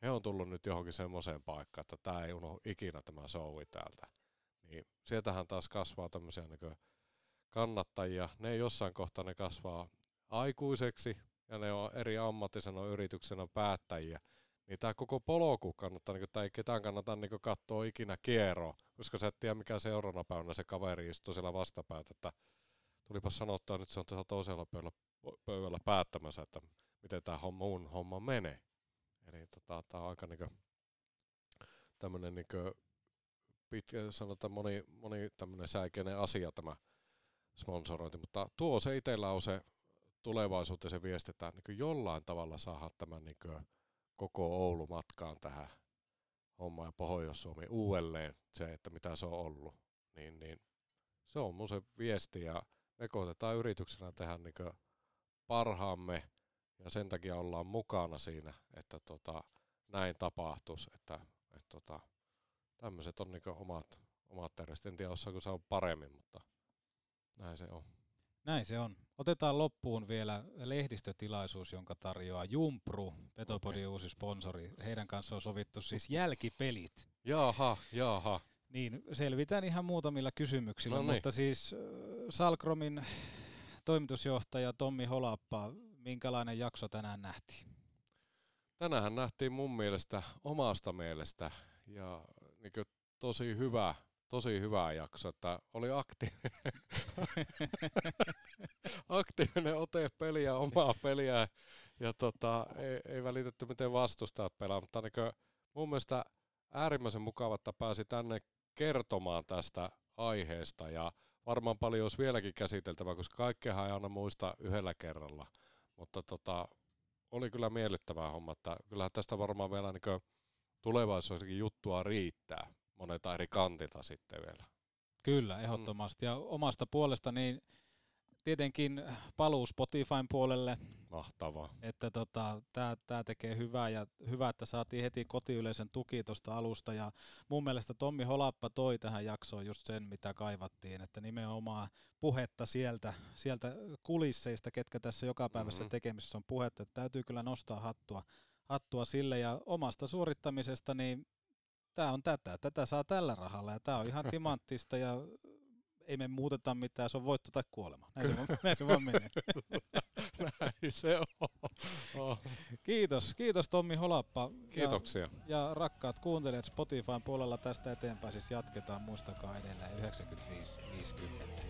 he on tullut nyt johonkin semmoiseen paikkaan, että tämä ei unohdu ikinä tämä showi täältä. Niin sieltähän taas kasvaa tämmöisiä niin kannattajia. Ne jossain kohtaa ne kasvaa aikuiseksi ja ne on eri ammattisena yrityksenä päättäjiä. Niin tämä koko polku kannattaa, niin tai ketään kannata niin katsoa ikinä kierroa, koska sä et tiedä mikä seuraavana päivänä se kaveri istuu siellä vastapäätä, että tulipa sanottua nyt se on tuossa toisella pöydällä, pöydällä päättämässä, että miten tämä homma, mun homma menee. Eli tota, tämä on aika niin tämmöinen niin pitkä, sanotaan moni, moni tämmöinen säikeinen asia tämä sponsorointi, mutta tuo se itsellä on se tulevaisuuteen se viestitään niin jollain tavalla saada tämän niin koko Oulu matkaan tähän hommaan ja Pohjois-Suomi uudelleen se, että mitä se on ollut. Niin, niin se on mun se viesti ja me koitetaan yrityksenä tehdä niin parhaamme ja sen takia ollaan mukana siinä, että tota, näin tapahtuisi, että, että tota, tämmöiset on niin omat, omat terveiset. En tiedä, osaako se on paremmin, mutta näin se on. Näin se on. Otetaan loppuun vielä lehdistötilaisuus, jonka tarjoaa Jumpru, Petopodin okay. uusi sponsori. Heidän kanssa on sovittu siis jälkipelit. Jaha, jaha. Niin, selvitään ihan muutamilla kysymyksillä, No niin. mutta siis Salkromin toimitusjohtaja Tommi Holappa, minkälainen jakso tänään nähtiin? Tänähän nähtiin mun mielestä omasta mielestä ja niin tosi hyvä, tosi hyvä jakso, että oli aktiivinen, [laughs] aktiivinen ote peliä, omaa peliä ja tota, ei, ei välitetty miten vastustajat pelaa, mutta niin mun mielestä äärimmäisen mukava, että pääsi tänne kertomaan tästä aiheesta ja varmaan paljon olisi vieläkin käsiteltävää, koska kaikkeahan ei aina muista yhdellä kerralla, mutta tota, oli kyllä miellyttävää homma, että kyllähän tästä varmaan vielä niin tulevaisuudessakin juttua riittää monelta eri kantilta sitten vielä. Kyllä, ehdottomasti. Ja omasta puolesta niin tietenkin paluu Spotifyn puolelle. Mahtavaa. Että tota, tämä tää tekee hyvää ja hyvä, että saatiin heti kotiyleisön tuki tuosta alusta. Ja mun mielestä Tommi Holappa toi tähän jaksoon just sen, mitä kaivattiin, että nimenomaan puhetta sieltä, sieltä kulisseista, ketkä tässä joka päivässä Mhm. tekemisessä on puhetta. Että täytyy kyllä nostaa hattua, hattua sille ja omasta suorittamisesta, niin tämä on tätä. Tätä saa tällä rahalla ja tämä on ihan timanttista ja ei me muuteta mitään, se on voitto tai kuolema. Näin se, vaan- näin se vaan menee. [laughs] Näin se on. Oh. Kiitos, kiitos Tommi Holappa. Kiitoksia. Ja, ja rakkaat kuuntelijat Spotifyn puolella tästä eteenpäin siis jatketaan, muistakaa edelleen 95.50.